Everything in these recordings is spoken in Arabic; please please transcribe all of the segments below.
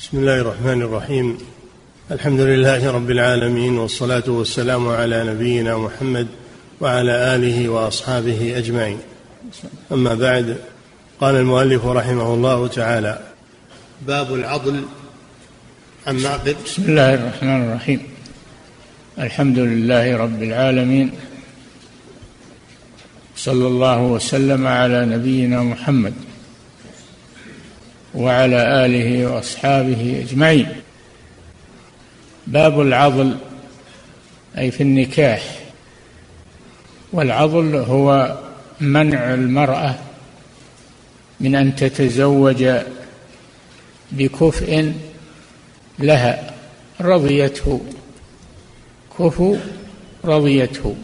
بسم الله الرحمن الرحيم. الحمد لله رب العالمين والصلاة والسلام على نبينا محمد وعلى آله وأصحابه أجمعين. أما بعد قال المؤلف رحمه الله تعالى باب العضل عن معقد بسم الله الرحمن الرحيم. الحمد لله رب العالمين. صلى الله وسلم على نبينا محمد. وعلى آله وأصحابه أجمعين. باب العضل أي في النكاح. والعضل هو منع المرأة من أن تتزوج بكفء لها رضيته. كفو رضيته.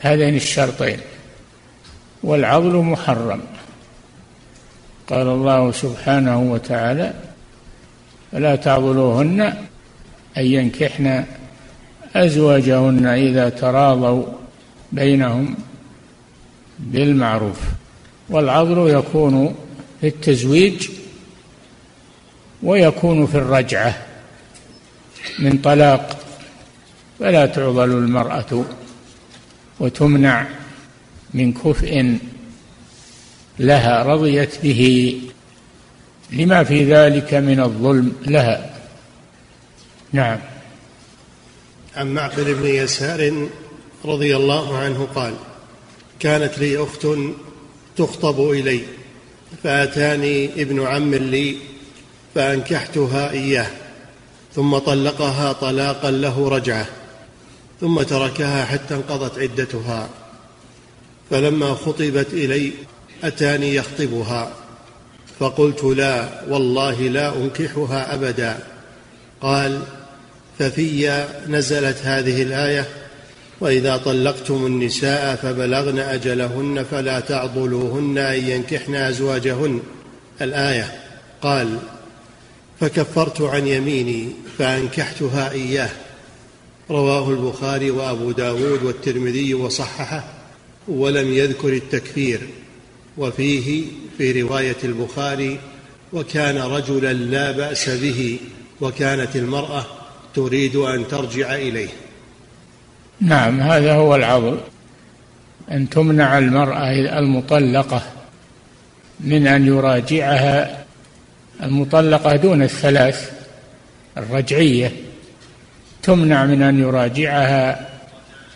هذين الشرطين. والعضل محرم. قال الله سبحانه وتعالى فلا تعضلوهن أن ينكحن أزواجهن إذا تراضوا بينهم بالمعروف والعضل يكون في التزويج ويكون في الرجعة من طلاق. فلا تعضل المرأة وتمنع من كفء لها رضيت به. لما في ذلك من الظلم لها. نعم. عن معقل بن يسار رضي الله عنه قال كانت لي أخت تخطب إلي فأتاني ابن عم لي فأنكحتها إياه ثم طلقها طلاقا له رجعة ثم تركها حتى انقضت عدتها. فلما خطبت إلي أتاني يخطبها. فقلت لا والله لا أنكحها أبدا. قال ففي نزلت هذه الآية وإذا طلقتم النساء فبلغن أجلهن فلا تعضلوهن أن ينكحن أزواجهن. الآية. قال فكفرت عن يميني فأنكحتها إياه. رواه البخاري وأبو داود والترمذي وصححه ولم يذكر التكفير. وفيه في رواية البخاري وكان رجلا لا بأس به وكانت المرأة تريد أن ترجع إليه. نعم هذا هو العضل أن تمنع المرأة المطلقة من أن يراجعها المطلقة دون الثلاث الرجعية. تمنع من أن يراجعها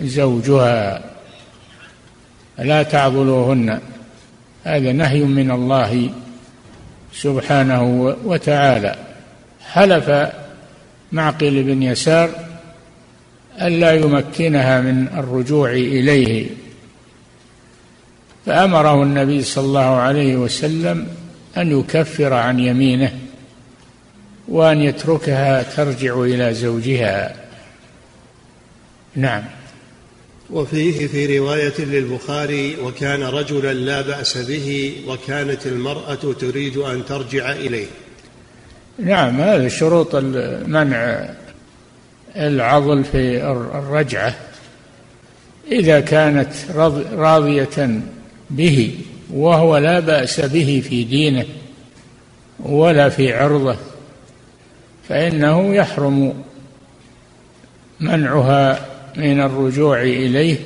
زوجها. لا تعضلوهن. هذا نهي من الله سبحانه وتعالى. حلف معقل بن يسار ألا يمكنها من الرجوع إليه. فأمره النبي صلى الله عليه وسلم أن يكفر عن يمينه وأن يتركها ترجع إلى زوجها. نعم. وفيه في رواية للبخاري وكان رجلا لا بأس به وكانت المرأة تريد أن ترجع إليه. نعم هذا شروط منع العضل في الرجعة. إذا كانت راضية به وهو لا بأس به في دينه ولا في عرضه فإنه يحرم منعها من الرجوع إليه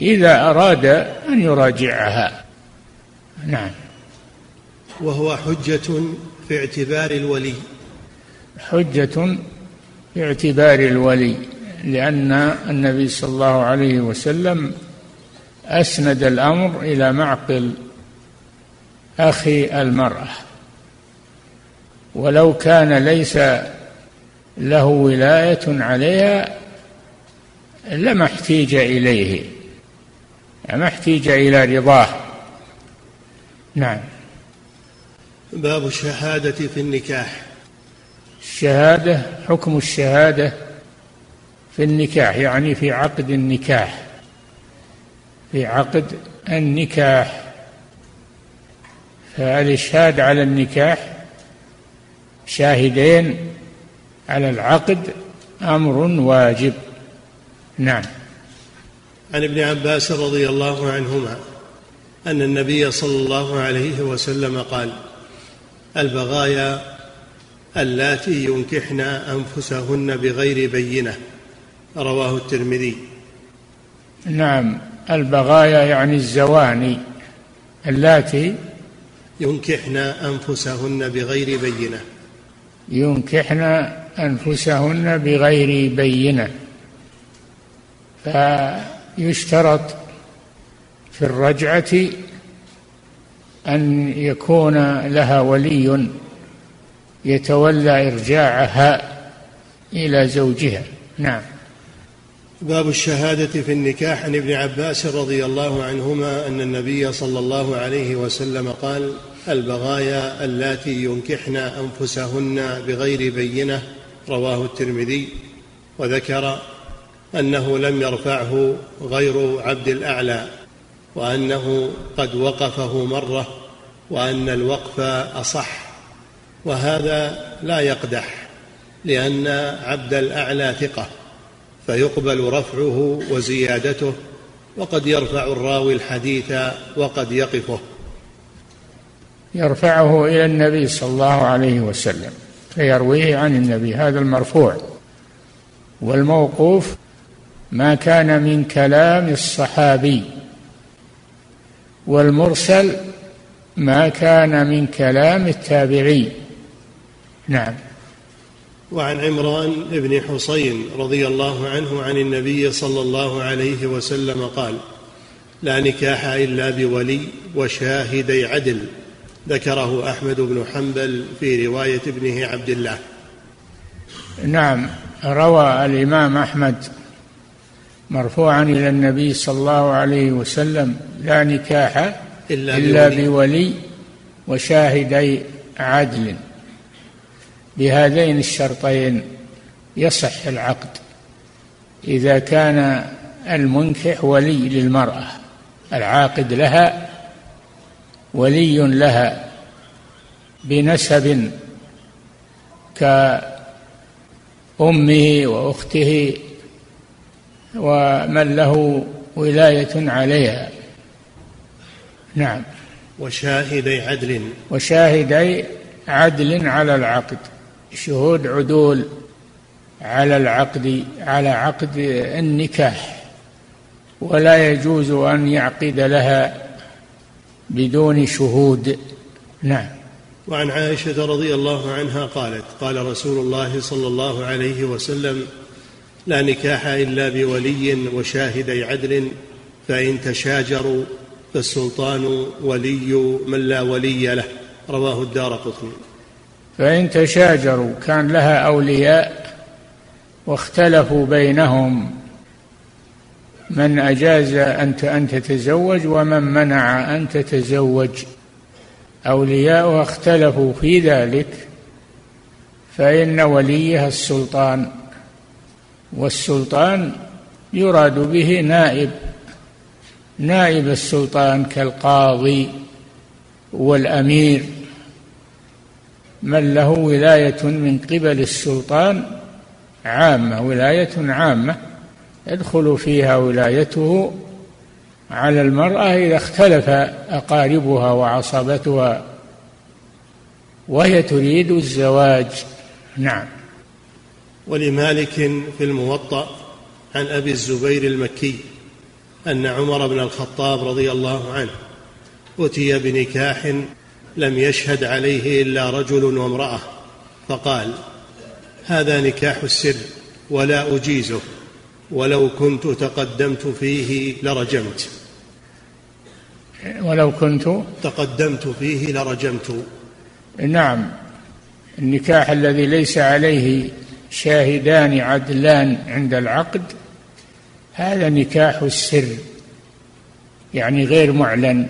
إذا أراد أن يراجعها. نعم. وهو حجة في اعتبار الولي. حجة في اعتبار الولي لأن النبي صلى الله عليه وسلم أسند الأمر إلى معقل أخي المرأة. ولو كان ليس له ولاية عليها لما احتيج إليه. ما احتيج إلى رضاه. نعم. باب الشهادة في النكاح. الشهادة حكم الشهادة في النكاح يعني في عقد النكاح. في عقد النكاح. فالإشهاد على النكاح شاهدين على العقد أمر واجب. نعم. عن ابن عباس رضي الله عنهما أن النبي صلى الله عليه وسلم قال البغايا اللاتي ينكحن أنفسهن بغير بينة. رواه الترمذي. نعم. البغايا يعني الزواني اللاتي ينكحن أنفسهن بغير بينة. ينكحن أنفسهن بغير بينة. فيشترط في الرجعة أن يكون لها ولي يتولى إرجاعها إلى زوجها. نعم. باب الشهادة في النكاح عن ابن عباس رضي الله عنهما أن النبي صلى الله عليه وسلم قال البغايا اللاتي ينكحن أنفسهن بغير بينة. رواه الترمذي. وذكر أنه لم يرفعه غير عبد الأعلى وأنه قد وقفه مرة وأن الوقف أصح. وهذا لا يقدح لأن عبد الأعلى ثقة فيقبل رفعه وزيادته وقد يرفع الراوي الحديث وقد يقفه. يرفعه إلى النبي صلى الله عليه وسلم فيرويه عن النبي هذا المرفوع. والموقوف ما كان من كلام الصحابي. والمرسل ما كان من كلام التابعي. نعم. وعن عمران بن حصين رضي الله عنه عن النبي صلى الله عليه وسلم قال لا نكاح إلا بولي وشاهدي عدل ذكره أحمد بن حنبل في رواية ابنه عبد الله. نعم. روى الإمام أحمد مرفوعا إلى النبي صلى الله عليه وسلم لا نكاح إلا, إلا بولي, بولي وشاهدي عدل. بهذين الشرطين يصح العقد إذا كان المنكح ولي للمرأة العاقد لها ولي لها بنسب كأمه وأخته ومن له ولاية عليها. نعم. وشاهدي عدل. وشاهدي عدل على العقد. شهود عدول على العقد على عقد النكاح. ولا يجوز أن يعقد لها بدون شهود. نعم. وعن عائشة رضي الله عنها قالت قال رسول الله صلى الله عليه وسلم لا نكاح إلا بولي وشاهدي عدل فإن تشاجروا فالسلطان ولي من لا ولي له. رواه الدار قطني. فإن تشاجروا كان لها أولياء واختلفوا بينهم من أجاز أن أن تتزوج ومن منع أن تتزوج. أولياؤها اختلفوا في ذلك فإن وليها السلطان. والسلطان يراد به نائب نائب السلطان كالقاضي والأمير. من له ولاية من قبل السلطان عامة ولاية عامة يدخل فيها ولايته على المرأة إذا اختلف أقاربها وعصبتها وهي تريد الزواج. نعم. ولمالك في الموطأ عن أبي الزبير المكي أن عمر بن الخطاب رضي الله عنه أتي بنكاح لم يشهد عليه إلا رجل وامرأة فقال هذا نكاح السر ولا أجيزه ولو كنت تقدمت فيه لرجمت. ولو كنت؟ تقدمت فيه لرجمت. نعم النكاح الذي ليس عليه شاهدان عدلان عند العقد هذا نكاح السر يعني غير معلن.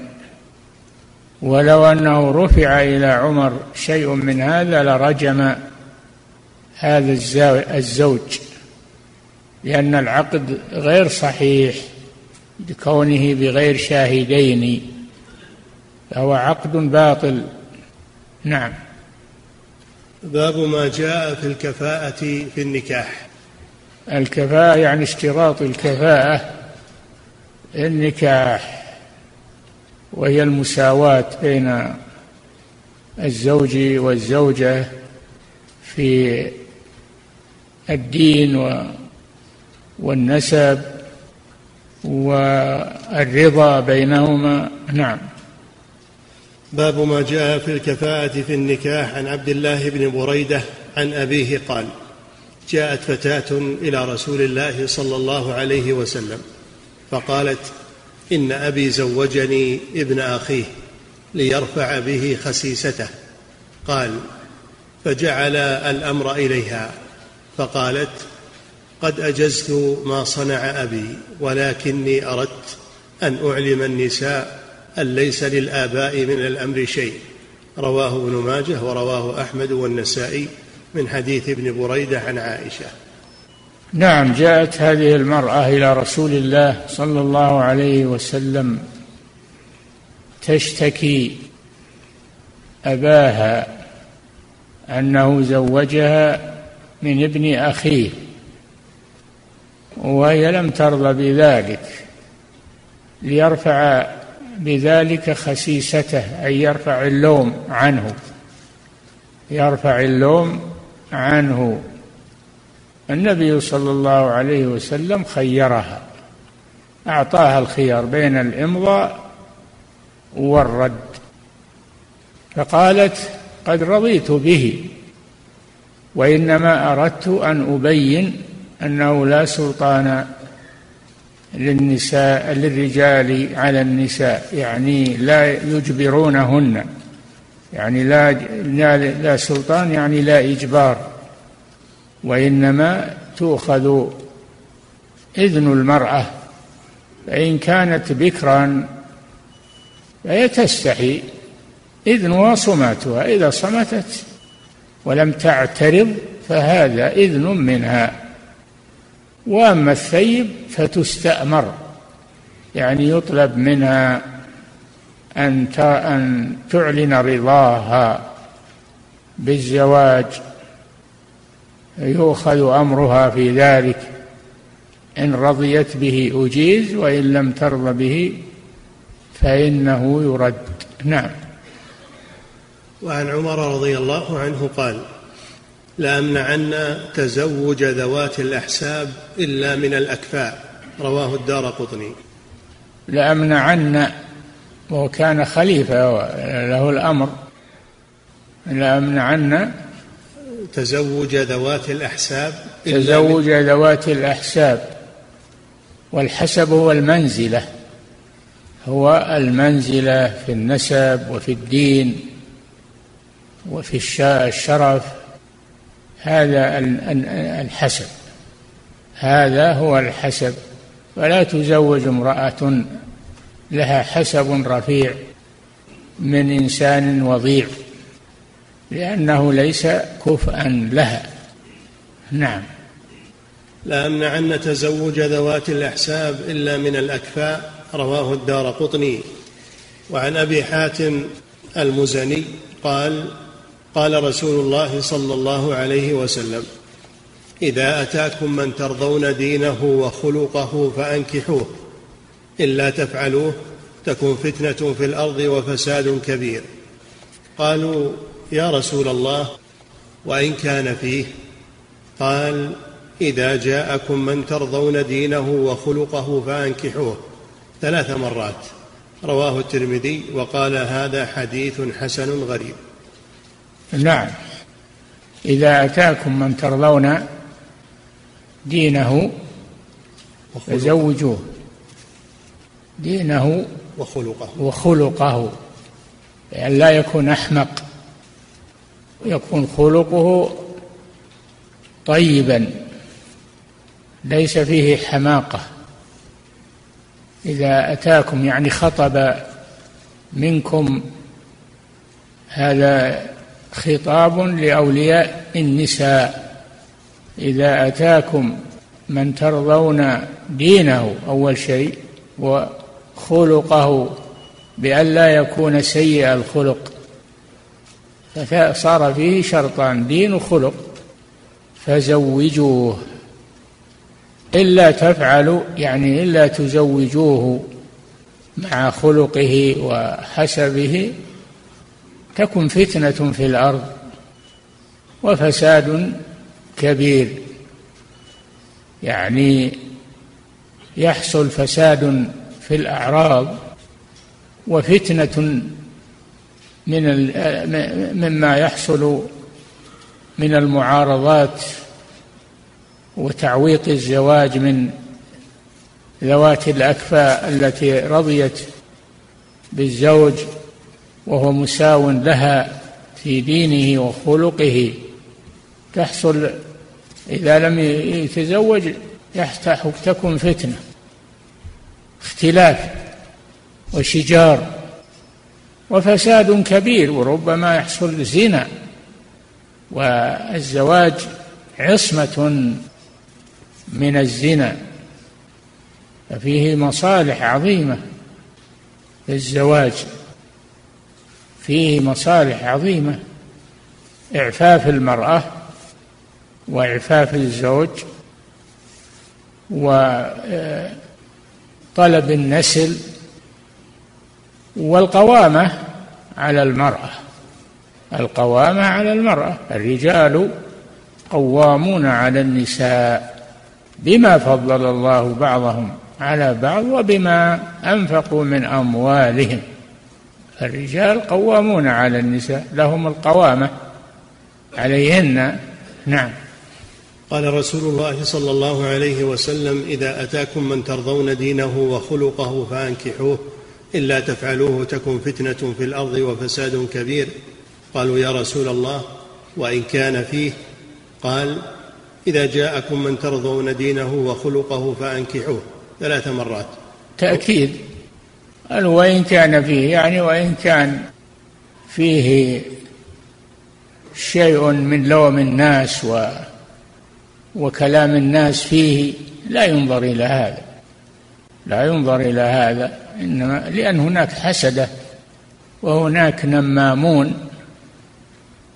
ولو أنه رفع إلى عمر شيء من هذا لرجم هذا الزوج لأن العقد غير صحيح لكونه بغير شاهدين فهو عقد باطل. نعم. باب ما جاء في الكفاءة في النكاح. الكفاءة يعني اشتراط الكفاءة النكاح وهي المساواة بين الزوج والزوجة في الدين والنسب والرضا بينهما. نعم. باب ما جاء في الكفاءة في النكاح عن عبد الله بن بريدة عن أبيه قال جاءت فتاة إلى رسول الله صلى الله عليه وسلم فقالت إن أبي زوجني ابن أخيه ليرفع به خسيسته. قال فجعل الأمر إليها. فقالت قد أجزت ما صنع أبي ولكني أردت أن أعلم النساء أن ليس للآباء من الأمر شيء. رواه ابن ماجه ورواه أحمد والنسائي من حديث ابن بريدة عن عائشة. نعم جاءت هذه المرأة إلى رسول الله صلى الله عليه وسلم تشتكي أباها أنه زوجها من ابن أخيه وهي لم ترضى بذلك ليرفع بذلك خسيسته أي يرفع اللوم عنه. يرفع اللوم عنه. النبي صلى الله عليه وسلم خيرها أعطاها الخيار بين الإمضاء والرد. فقالت قد رضيت به وإنما أردت أن أبين أنه لا سلطان للنساء للرجال على النساء يعني لا يجبرونهن يعني لا لا, سلطان يعني لا إجبار وإنما تؤخذ إذن المرأة فإن كانت بكرا فهي تستحي إذنها صماتها إذا صمتت ولم تعترض فهذا إذن منها. واما الثيب فتستأمر يعني يطلب منها أن أن تعلن رضاها بالزواج. يؤخذ أمرها في ذلك. إن رضيت به أجيز وإن لم ترض به فإنه يرد. نعم. وعن عمر رضي الله عنه قال لأمنعن تزوج ذوات الأحساب إلا من الأكفاء. رواه الدار قطني. لأمنعن وكان خليفة له الأمر. لأمنعن تزوج ذوات الأحساب تزوج ذوات الأحساب. والحسب هو المنزلة. هو المنزلة في النسب وفي الدين وفي الشرف هذا الحسب. هذا هو الحسب. ولا تزوج امرأة لها حسب رفيع من إنسان وضيع لأنه ليس كفءا لها. نعم. لا أمنعن تزوج ذوات الأحساب إلا من الأكفاء رواه الدار قطني. وعن أبي حاتم المزني قال قال رسول الله صلى الله عليه وسلم إذا أتاكم من ترضون دينه وخلقه فأنكحوه إلا تفعلوه تكن فتنة في الأرض وفساد كبير. قالوا يا رسول الله وإن كان فيه؟ قال إذا جاءكم من ترضون دينه وخلقه فأنكحوه. ثلاث مرات رواه الترمذي وقال هذا حديث حسن غريب. نعم. إذا أتاكم من ترضون دينه فزوجوه. دينه وخلقه. وخلقه. لأن لا يكون أحمق. يكون خلقه طيبا. ليس فيه حماقة. إذا أتاكم يعني خطب منكم هذا خطاب لأولياء النساء. إذا أتاكم من ترضون دينه أول شيء وخلقه بأن لا يكون سيء الخلق فصار فيه شرطان دين وخلق فزوجوه. إلا تفعلوا يعني إلا تزوجوه مع خلقه وحسبه تكن فتنة في الأرض وفساد كبير. يعني يحصل فساد في الأعراض وفتنة من مما يحصل من المعارضات وتعويق الزواج من ذوات الأكفاء التي رضيت بالزوج وهو مساو لها في دينه وخلقه. تحصل إذا لم يتزوج تكون فتنة. اختلاف وشجار وفساد كبير وربما يحصل زنا. والزواج عصمة من الزنا. ففيه مصالح عظيمة للزواج. فيه مصالح عظيمة. إعفاف المرأة وإعفاف الزوج وطلب النسل والقوامة على المرأة. القوامة على المرأة. الرجال قوامون على النساء بما فضل الله بعضهم على بعض وبما أنفقوا من أموالهم. الرجال قوامون على النساء لهم القوامة عليهن. نعم. قال رسول الله صلى الله عليه وسلم إذا أتاكم من ترضون دينه وخلقه فأنكحوه إلا تفعلوه تكن فتنة في الأرض وفساد كبير. قالوا يا رسول الله وإن كان فيه. قال إذا جاءكم من ترضون دينه وخلقه فأنكحوه. ثلاث مرات. تأكيد. قال وإن كان فيه يعني وإن كان فيه شيء من لوم الناس و وكلام الناس فيه لا ينظر إلى هذا. لا ينظر إلى هذا إنما لأن هناك حسدة وهناك نمامون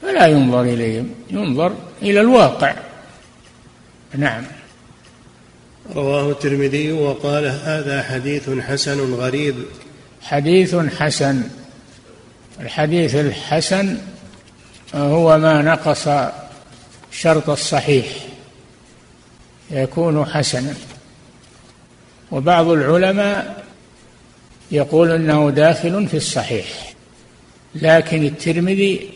فلا ينظر إليهم ينظر إلى الواقع. نعم. رواه الترمذي وقال هذا حديث حسن غريب. حديث حسن. الحديث الحسن هو ما نقص شرط الصحيح. يكون حسنا. وبعض العلماء يقول إنه داخل في الصحيح. لكن الترمذي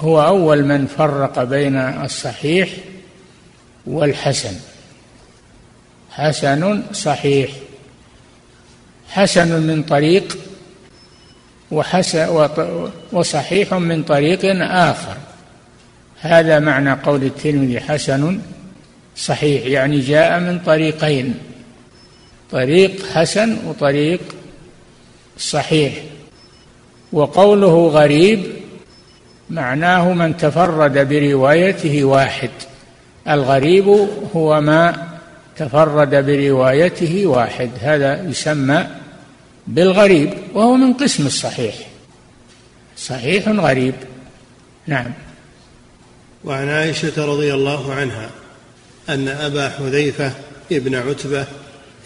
هو أول من فرق بين الصحيح والحسن. حسن صحيح. حسن من طريق وصحيح من طريق آخر. هذا معنى قول الترمذي حسن صحيح يعني جاء من طريقين طريق حسن وطريق صحيح. وقوله غريب معناه من تفرد بروايته واحد الغريب هو ما تفرد بروايته واحد. هذا يسمى بالغريب وهو من قسم الصحيح. صحيح غريب. نعم. وعن عائشة رضي الله عنها أن أبا حذيفة ابن عتبة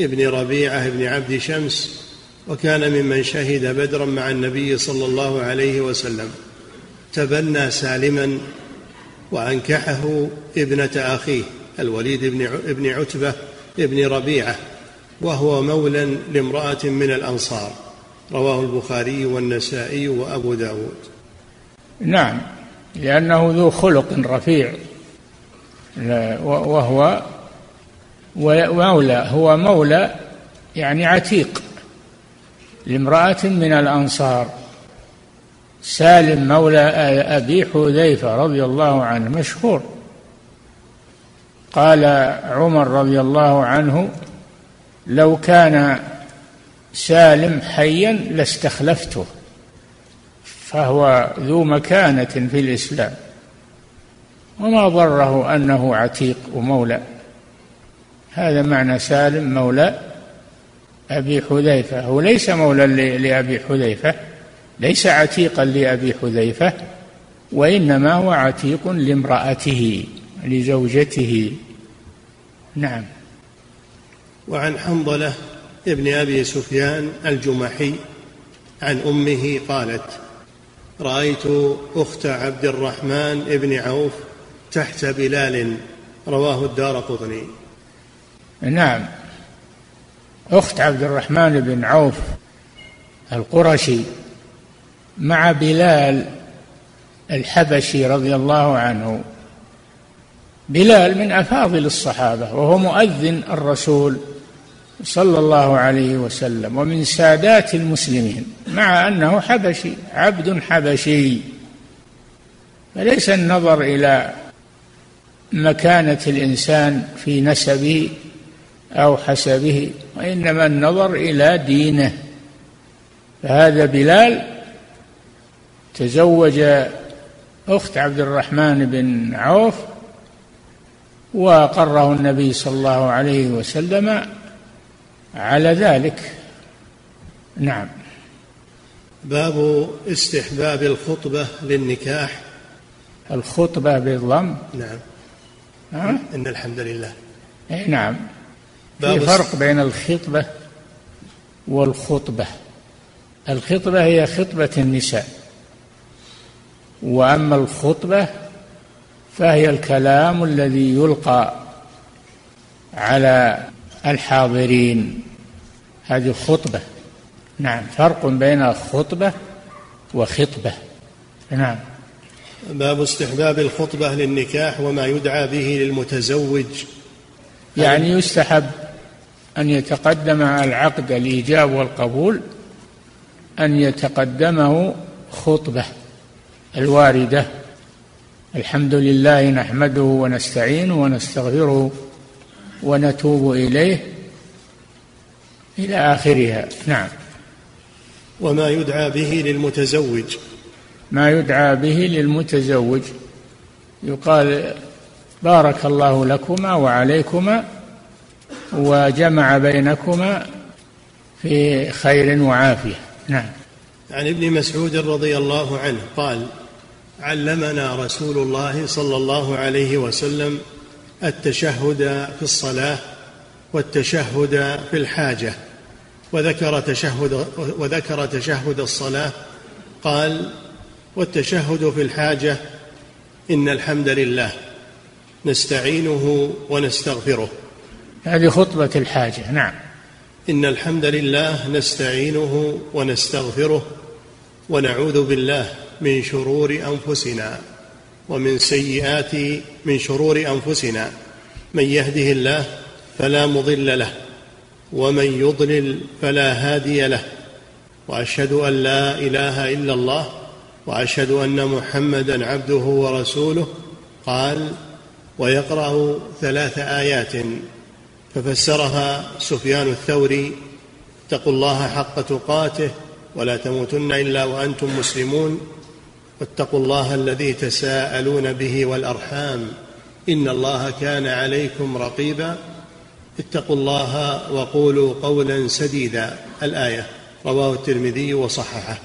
ابن ربيعة ابن عبد شمس وكان ممن شهد بدرا مع النبي صلى الله عليه وسلم تبنى سالما وأنكحه ابنة أخيه. الوليد بن ابن عتبة ابن ربيعة وهو مولى لامرأة من الأنصار. رواه البخاري والنسائي وأبو داود. نعم لأنه ذو خلق رفيع. وهو مولى هو مولى يعني عتيق لامرأة من الأنصار. سالم مولى أبي حذيفة رضي الله عنه مشهور. قال عمر رضي الله عنه لو كان سالم حيا لاستخلفته فهو ذو مكانة في الإسلام وما ضره أنه عتيق ومولى. هذا معنى سالم مولى أبي حذيفة. هو ليس مولى لأبي حذيفة ليس عتيقا لأبي حذيفة وإنما هو عتيق لامرأته. لزوجته. نعم. وعن حنظلة ابن أبي سفيان الجمحي عن أمه قالت رأيت أخت عبد الرحمن بن عوف تحت بلال رواه الدار قطني. نعم. أخت عبد الرحمن بن عوف القرشي مع بلال الحبشي رضي الله عنه. بلال من أفاضل الصحابة وهو مؤذن الرسول صلى الله عليه وسلم ومن سادات المسلمين مع أنه حبشي عبد حبشي. فليس النظر إلى مكانة الإنسان في نسبه أو حسبه وإنما النظر إلى دينه. فهذا بلال تزوج أخت عبد الرحمن بن عوف وأقره النبي صلى الله عليه وسلم على ذلك. نعم. باب استحباب الخطبة للنكاح. الخطبة بالضم؟ نعم. ها؟ إن الحمد لله. نعم. في فرق بين الخطبة والخطبة. الخطبة هي خطبة النساء وأما الخطبة فهي الكلام الذي يلقى على الحاضرين. هذه خطبة. نعم فرق بين خطبة وخطبة. نعم. باب استحباب الخطبة للنكاح وما يدعى به للمتزوج. يعني يستحب أن يتقدم العقد الإيجاب والقبول أن يتقدمه خطبة الواردة. الحمد لله نحمده ونستعينه ونستغفره ونتوب إليه إلى آخرها. نعم. وما يدعى به للمتزوج. ما يدعى به للمتزوج. يقال بارك الله لكما وعليكما وجمع بينكما في خير وعافية. نعم. عن ابن مسعود رضي الله عنه قال علمنا رسول الله صلى الله عليه وسلم التشهد في الصلاة والتشهد في الحاجة. وذكر تشهد وذكر تشهد الصلاة قال والتشهد في الحاجة إن الحمد لله نستعينه ونستغفره. هذه خطبة الحاجة نعم. إن الحمد لله نستعينه ونستغفره ونعوذ بالله من شرور أنفسنا ومن سيئات من شرور أنفسنا. من يهده الله فلا مضل له ومن يضلل فلا هادي له. وأشهد أن لا إله إلا الله وأشهد أن محمدا عبده ورسوله. قال ويقرأ ثلاث آيات ففسرها سفيان الثوري اتقوا الله حق تقاته ولا تموتن إلا وأنتم مسلمون. واتقوا الله الذي تساءلون به والأرحام إن الله كان عليكم رقيبا اتقوا الله وقولوا قولا سديدا الآية رواه الترمذي وصححه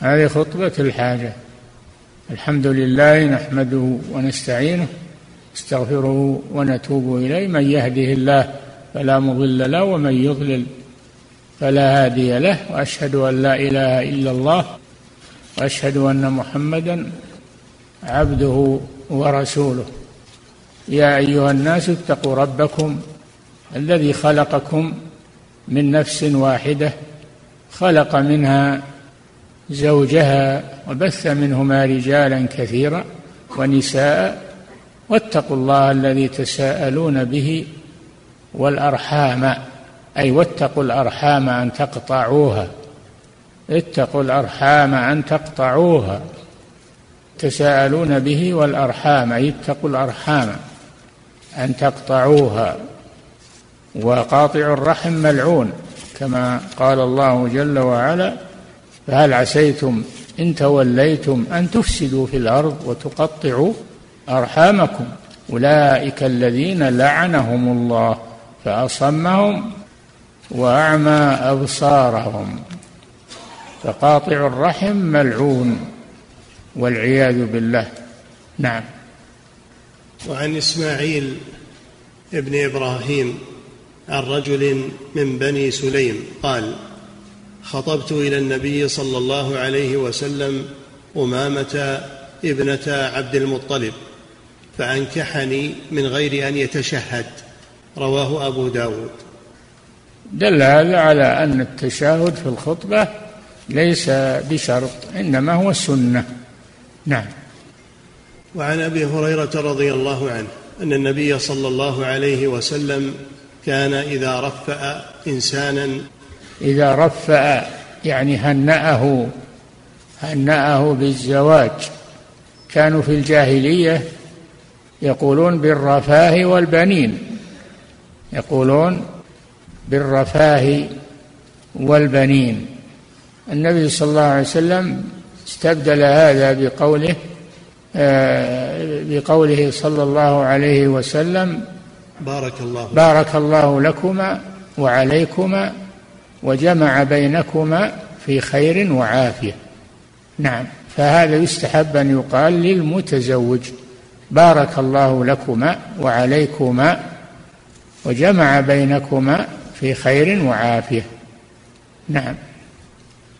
هذه خطبة الحاجة. الحمد لله نحمده ونستعينه نستغفره ونتوب إليه. من يهده الله فلا مضل له ومن يضلل فلا هادي له وأشهد أن لا إله إلا الله وأشهد أن محمدا عبده ورسوله. يا أيها الناس اتقوا ربكم الذي خلقكم من نفس واحدة خلق منها زوجها وبث منهما رجالا كثيرا ونساء واتقوا الله الذي تساءلون به والأرحام أي واتقوا الأرحام أن تقطعوها. اتقوا الأرحام أن تقطعوها. تساءلون به والأرحام أي اتقوا الأرحام أن تقطعوها. وقاطع الرحم ملعون كما قال الله جل وعلا فهل عسيتم إن توليتم أن تفسدوا في الأرض وتقطعوا أرحامكم؟ أولئك الذين لعنهم الله فأصمهم وأعمى أبصارهم. فقاطع الرحم ملعون والعياذ بالله. نعم. وعن إسماعيل ابن إبراهيم عن رجل من بني سليم قال خطبت إلى النبي صلى الله عليه وسلم أمامة ابنة عبد المطلب فأنكحني من غير أن يتشهد. رواه أبو داود. دل هذا على أن التشهد في الخطبة ليس بشرط إنما هو سنة. نعم. وعن أبي هريرة رضي الله عنه أن النبي صلى الله عليه وسلم كان إذا رفأ إنسانا إذا رفأ يعني هنأه هنأه بالزواج. كانوا في الجاهلية يقولون بالرفاه والبنين. يقولون بالرفاه والبنين. النبي صلى الله عليه وسلم استبدل هذا بقوله آه، بقوله صلى الله عليه وسلم بارك الله بارك الله لكما وعليكما وجمع بينكما في خير وعافية. نعم فهذا يستحب أن يقال للمتزوج بارك الله لكما وعليكما وجمع بينكما في خير وعافية. نعم.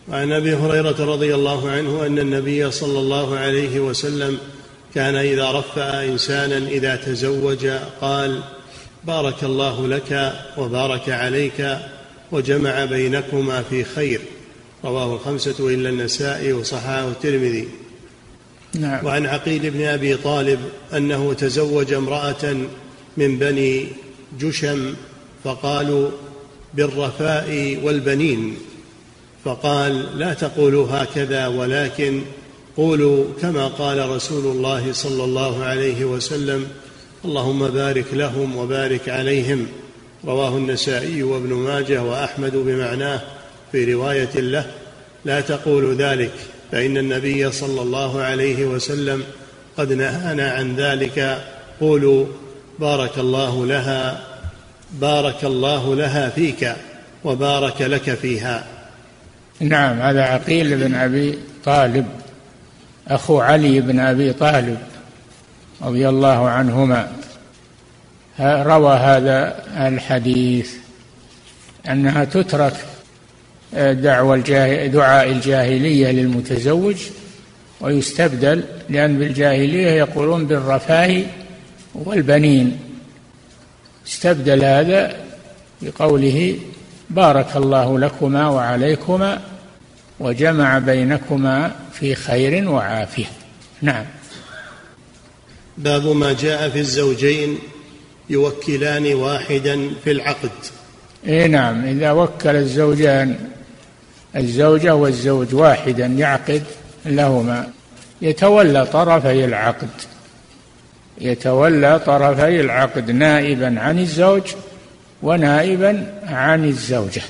وعن أبي هريرة رضي الله عنه أن النبي صلى الله عليه وسلم كان إذا رفع إنسانا إذا تزوج قال بارك الله لك وبارك عليك وجمع بينكما في خير رواه الخمسة إلا النسائي وصححه الترمذي. نعم. وعن عقيل بن أبي طالب أنه تزوج امرأة من بني جشم فقالوا بالرفاء والبنين فقال لا تقولوا هكذا ولكن قولوا كما قال رسول الله صلى الله عليه وسلم اللهم بارك لهم وبارك عليهم. رواه النسائي وابن ماجه وأحمد بمعناه في رواية له لا تقولوا ذلك فإن النبي صلى الله عليه وسلم قد نهانا عن ذلك. قولوا بارك الله لها بارك الله لها فيك وبارك لك فيها. نعم هذا عقيل بن أبي طالب أخو علي بن أبي طالب رضي الله عنهما. روى هذا الحديث أنها تترك دعوى دعاء الجاهلية للمتزوج ويستبدل لأن بالجاهلية يقولون بالرفاه والبنين. استبدل هذا بقوله بارك الله لكما وعليكما وجمع بينكما في خير وعافية. نعم. باب ما جاء في الزوجين يوكلان واحدا في العقد. اي نعم إذا وكل الزوجان الزوجه والزوج واحدا يعقد لهما يتولى طرفي العقد يتولى طرفي العقد نائبا عن الزوج ونائبا عن الزوجة.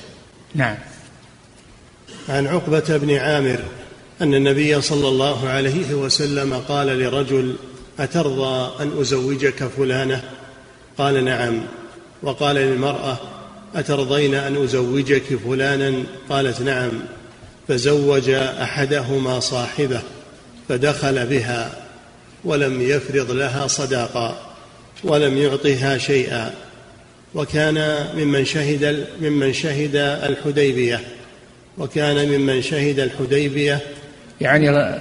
نعم. عن عقبة بن عامر أن النبي صلى الله عليه وسلم قال لرجل أترضى أن أزوجك فلانة؟ قال نعم. وقال للمرأة أترضين أن أزوجك فلانا؟ قالت نعم. فزوج أحدهما صاحبه فدخل بها ولم يفرض لها صداقا ولم يعطها شيئا. وكان ممن شهد ممن شهد الحديبية. وكان ممن شهد الحديبية. يعني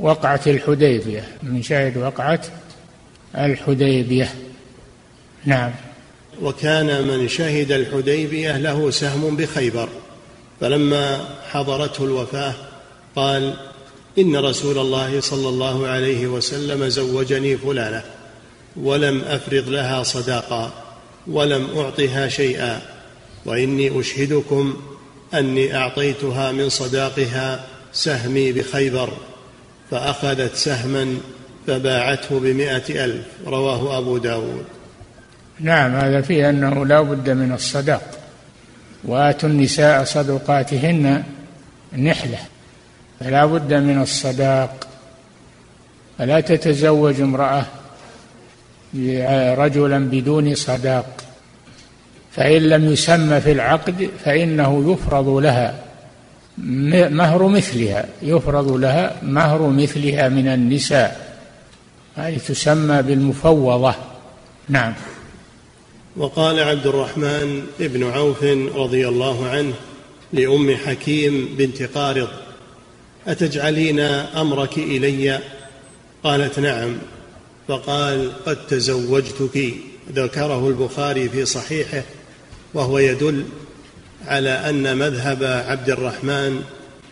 وقعة الحديبية. من شهد وقعة الحديبية. نعم. وكان من شهد الحديبية له سهم بخيبر. فلما حضرته الوفاة قال إن رسول الله صلى الله عليه وسلم زوجني فلانة ولم أفرض لها صداقا. ولم أعطها شيئا وإني أشهدكم أني أعطيتها من صداقها سهمي بخيبر فأخذت سهما فباعته بمائة ألف رواه أبو داود. نعم هذا فيه أنه لا بد من الصداق وآتوا النساء صدقاتهن نحلة فلا بد من الصداق. فلا تتزوج امرأة رجلا بدون صداق فإن لم يسمى في العقد فإنه يفرض لها مهر مثلها يفرض لها مهر مثلها من النساء هذه تسمى بالمفوضة. نعم. وقال عبد الرحمن بن عوف رضي الله عنه لأم حكيم بنت قارض أتجعلين أمرك إلي؟ قالت نعم. فقال قد تزوجتك ذكره البخاري في صحيحه وهو يدل على أن مذهب عبد الرحمن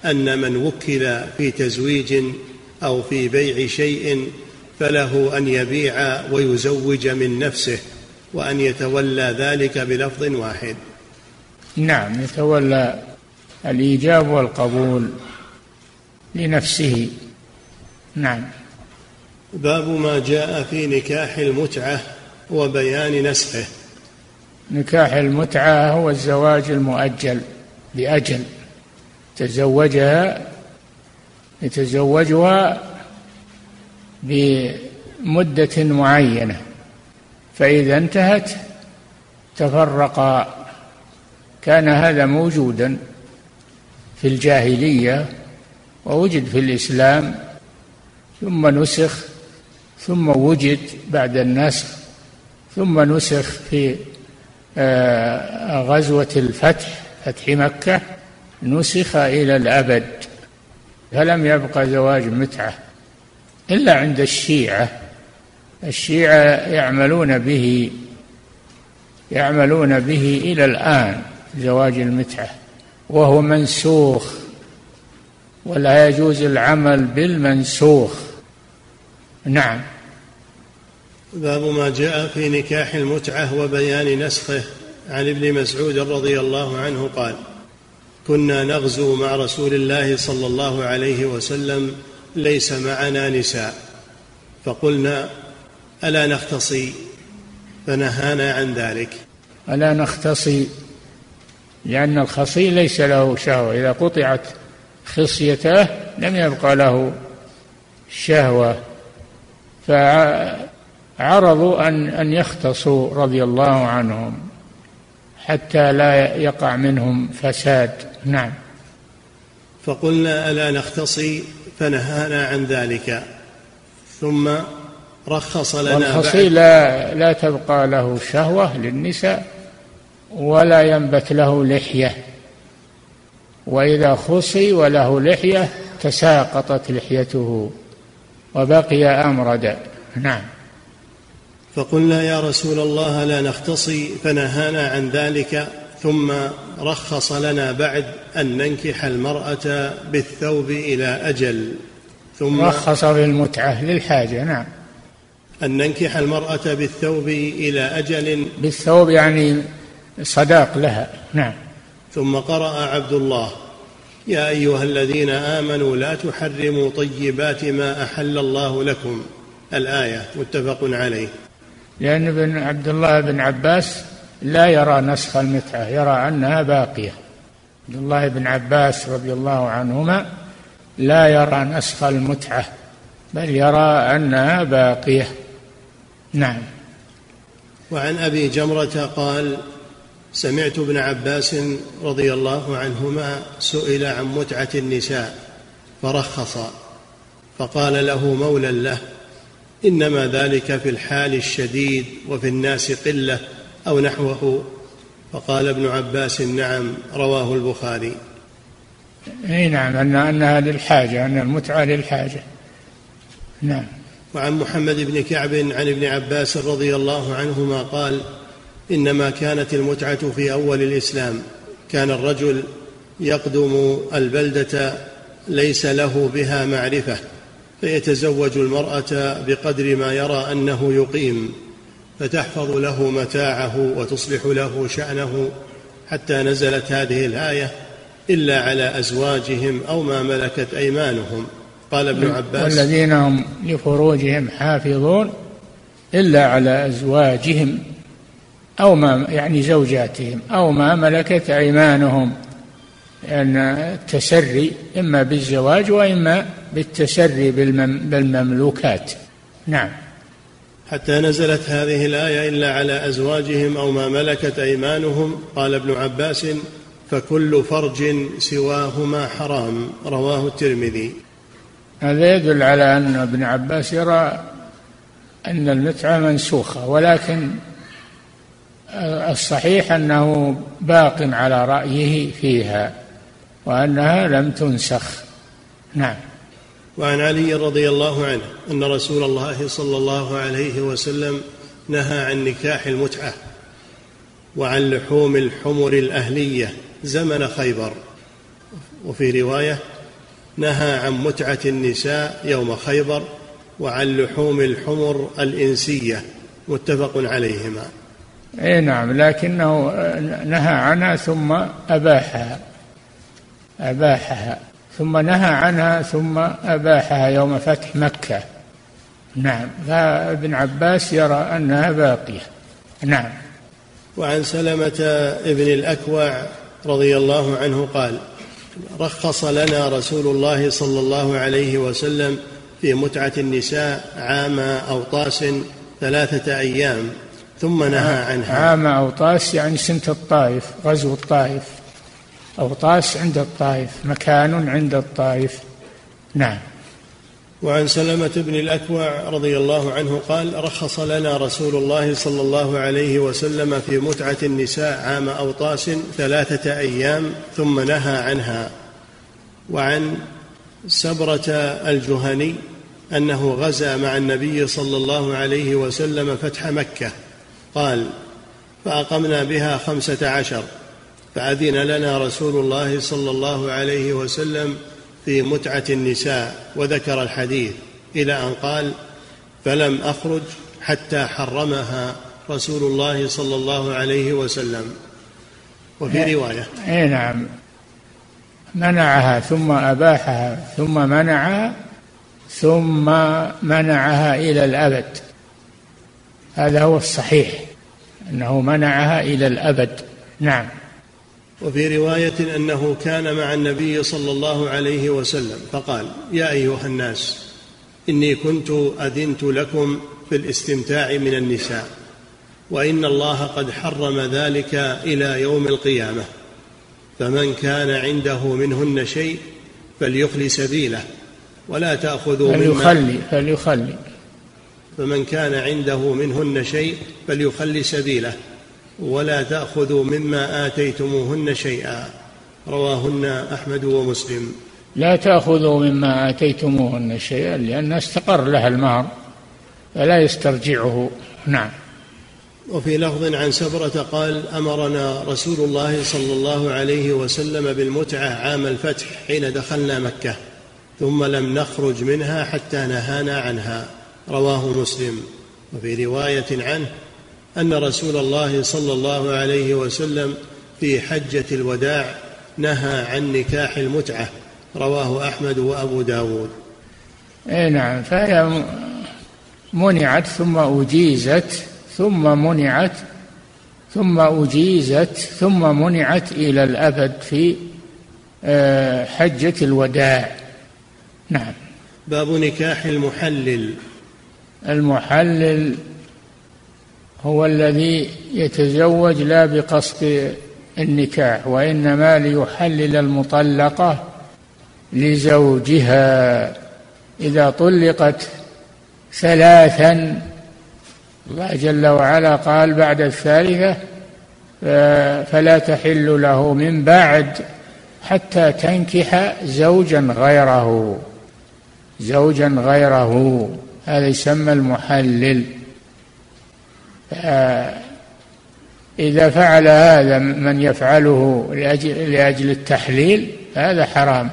أن من وكل في تزويج أو في بيع شيء فله أن يبيع ويزوج من نفسه وأن يتولى ذلك بلفظ واحد. نعم يتولى الإيجاب والقبول لنفسه. نعم. باب ما جاء في نكاح المتعة وبيان نسخه. نكاح المتعة هو الزواج المؤجل باجل تزوجها يتزوجها بمدة معينة فإذا انتهت تفرقا كان هذا موجودا في الجاهلية ووجد في الإسلام ثم نسخ ثم وجد بعد النسخ ثم نسخ في آه، غزوة الفتح فتح مكة نسخ إلى الأبد فلم يبقى زواج متعة إلا عند الشيعة. الشيعة يعملون به يعملون به إلى الآن زواج المتعة وهو منسوخ ولا يجوز العمل بالمنسوخ. نعم. باب ما جاء في نكاح المتعة وبيان نسخه. عن ابن مسعود رضي الله عنه قال كنا نغزو مع رسول الله صلى الله عليه وسلم ليس معنا نساء. فقلنا ألا نختصي؟ فنهانا عن ذلك. ألا نختصي؟ لأن الخصي ليس له شهوة. إذا قطعت خصيته لم يبقى له شهوة. فعرضوا أن أن يختصوا رضي الله عنهم حتى لا يقع منهم فساد. نعم. فقلنا ألا نختصي فنهانا عن ذلك. ثم رخص لنا والخصي لا لا تبقى له شهوة للنساء ولا ينبت له لحية. وإذا خصي وله لحية تساقطت لحيته وبقي أمرد. نعم. فقلنا يا رسول الله لا نختصي فنهانا عن ذلك ثم رخص لنا بعد أن ننكح المرأة بالثوب إلى أجل. ثم رخص في المتعه للحاجة نعم. أن ننكح المرأة بالثوب إلى أجل. بالثوب يعني صداق لها نعم. ثم قرأ عبد الله يا أيها الذين آمنوا لا تحرموا طيبات ما أحل الله لكم. الآية متفق عليه. لأن ابن عبد الله بن عباس لا يرى نسخ المتعة يرى أنها باقية. عبد الله بن عباس رضي الله عنهما لا يرى نسخ المتعة بل يرى أنها باقية. نعم. وعن أبي جمرة قال سمعت ابن عباس رضي الله عنهما سئل عن متعة النساء فرخص فقال له مولى له. إنما ذلك في الحال الشديد وفي الناس قلة أو نحوه. فقال ابن عباس نعم رواه البخاري. أي نعم أن أنها للحاجة أن المتعة للحاجة. نعم. وعن محمد بن كعب عن ابن عباس رضي الله عنهما قال إنما كانت المتعة في أول الإسلام. كان الرجل يقدم البلدة ليس له بها معرفة. فيتزوج المرأة بقدر ما يرى أنه يقيم فتحفظ له متاعه وتصلح له شأنه حتى نزلت هذه الآية إلا على أزواجهم أو ما ملكت أيمانهم. قال ابن عباس والذين هم لفروجهم حافظون إلا على أزواجهم أو ما يعني زوجاتهم أو ما ملكت أيمانهم. لأن التسري إما بالزواج وإما بالتسري بالمملوكات. نعم. حتى نزلت هذه الآية إلا على أزواجهم أو ما ملكت أيمانهم قال ابن عباس فكل فرج سواهما حرام. رواه الترمذي. هذا يدل على أن ابن عباس يرى أن المتعة منسوخة ولكن الصحيح أنه باق على رأيه فيها. وأنها لم تنسخ. نعم. وعن علي رضي الله عنه أن رسول الله صلى الله عليه وسلم نهى عن نكاح المتعة وعن لحوم الحمر الأهلية زمن خيبر. وفي رواية نهى عن متعة النساء يوم خيبر وعن لحوم الحمر الإنسية. متفق عليهما. اي نعم لكنه نهى عنها ثم أباحها. أباحها. ثم نهى عنها ثم أباحها يوم فتح مكة. نعم. فابن عباس يرى أنها باقية. نعم. وعن سلمة ابن الأكوع رضي الله عنه قال رخص لنا رسول الله صلى الله عليه وسلم في متعة النساء عام أوطاس ثلاثة أيام ثم نهى عنها. عام أوطاس يعني سنة الطائف غزو الطائف. أوطاس عند الطائف مكان عند الطائف. نعم. وعن سلمة بن الأكوع رضي الله عنه قال رخص لنا رسول الله صلى الله عليه وسلم في متعة النساء عام أوطاس ثلاثة أيام ثم نهى عنها. وعن سبرة الجهني أنه غزا مع النبي صلى الله عليه وسلم فتح مكة قال فأقمنا بها خمسة عشر. فأذن لنا رسول الله صلى الله عليه وسلم في متعة النساء وذكر الحديث إلى أن قال فلم أخرج حتى حرمها رسول الله صلى الله عليه وسلم. وفي رواية اي نعم. منعها ثم أباحها ثم منعها ثم منعها إلى الأبد. هذا هو الصحيح أنه منعها إلى الأبد. نعم. وفي رواية أنه كان مع النبي صلى الله عليه وسلم فقال يا أيها الناس إني كنت أذنت لكم في الاستمتاع من النساء وإن الله قد حرم ذلك إلى يوم القيامة فمن كان عنده منهن شيء فليخل سبيله ولا تأخذوا فليخلي فليخلي. فمن كان عنده منهن شيء فليخل سبيله ولا تأخذوا مما آتيتموهن شيئا. رواهن أحمد ومسلم. لا تأخذوا مما آتيتموهن شيئا لأن استقر لها المهر فلا يسترجعه. نعم. وفي لفظ عن سبرة قال أمرنا رسول الله صلى الله عليه وسلم بالمتعة عام الفتح حين دخلنا مكة ثم لم نخرج منها حتى نهانا عنها. رواه مسلم. وفي رواية عنه أن رسول الله صلى الله عليه وسلم في حجة الوداع نهى عن نكاح المتعة. رواه أحمد وأبو داود. اي نعم. فهي منعت ثم أجيزت ثم منعت ثم أجيزت ثم منعت إلى الأبد في آه، حجة الوداع. نعم. باب نكاح المحلل. المحلل هو الذي يتزوج لا بقصد النكاح وإنما ليحلل المطلقة لزوجها. إذا طلقت ثلاثا الله جل وعلا قال بعد الثالثة فلا تحل له من بعد حتى تنكح زوجا غيره زوجا غيره. هذا يسمى المحلل. إذا فعل هذا من يفعله لأجل, لأجل التحليل هذا حرام.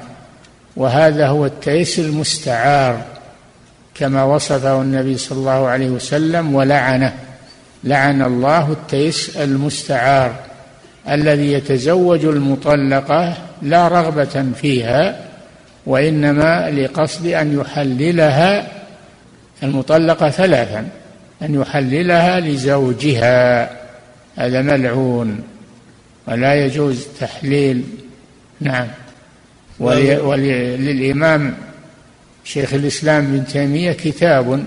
وهذا هو التيس المستعار كما وصفه النبي صلى الله عليه وسلم ولعنه. لعن الله التيس المستعار الذي يتزوج المطلقة لا رغبة فيها وإنما لقصد أن يحللها المطلقة ثلاثا. أن يحللها لزوجها. هذا ملعون ولا يجوز تحليل. نعم. ولي وللإمام شيخ الإسلام ابن تيمية كتاب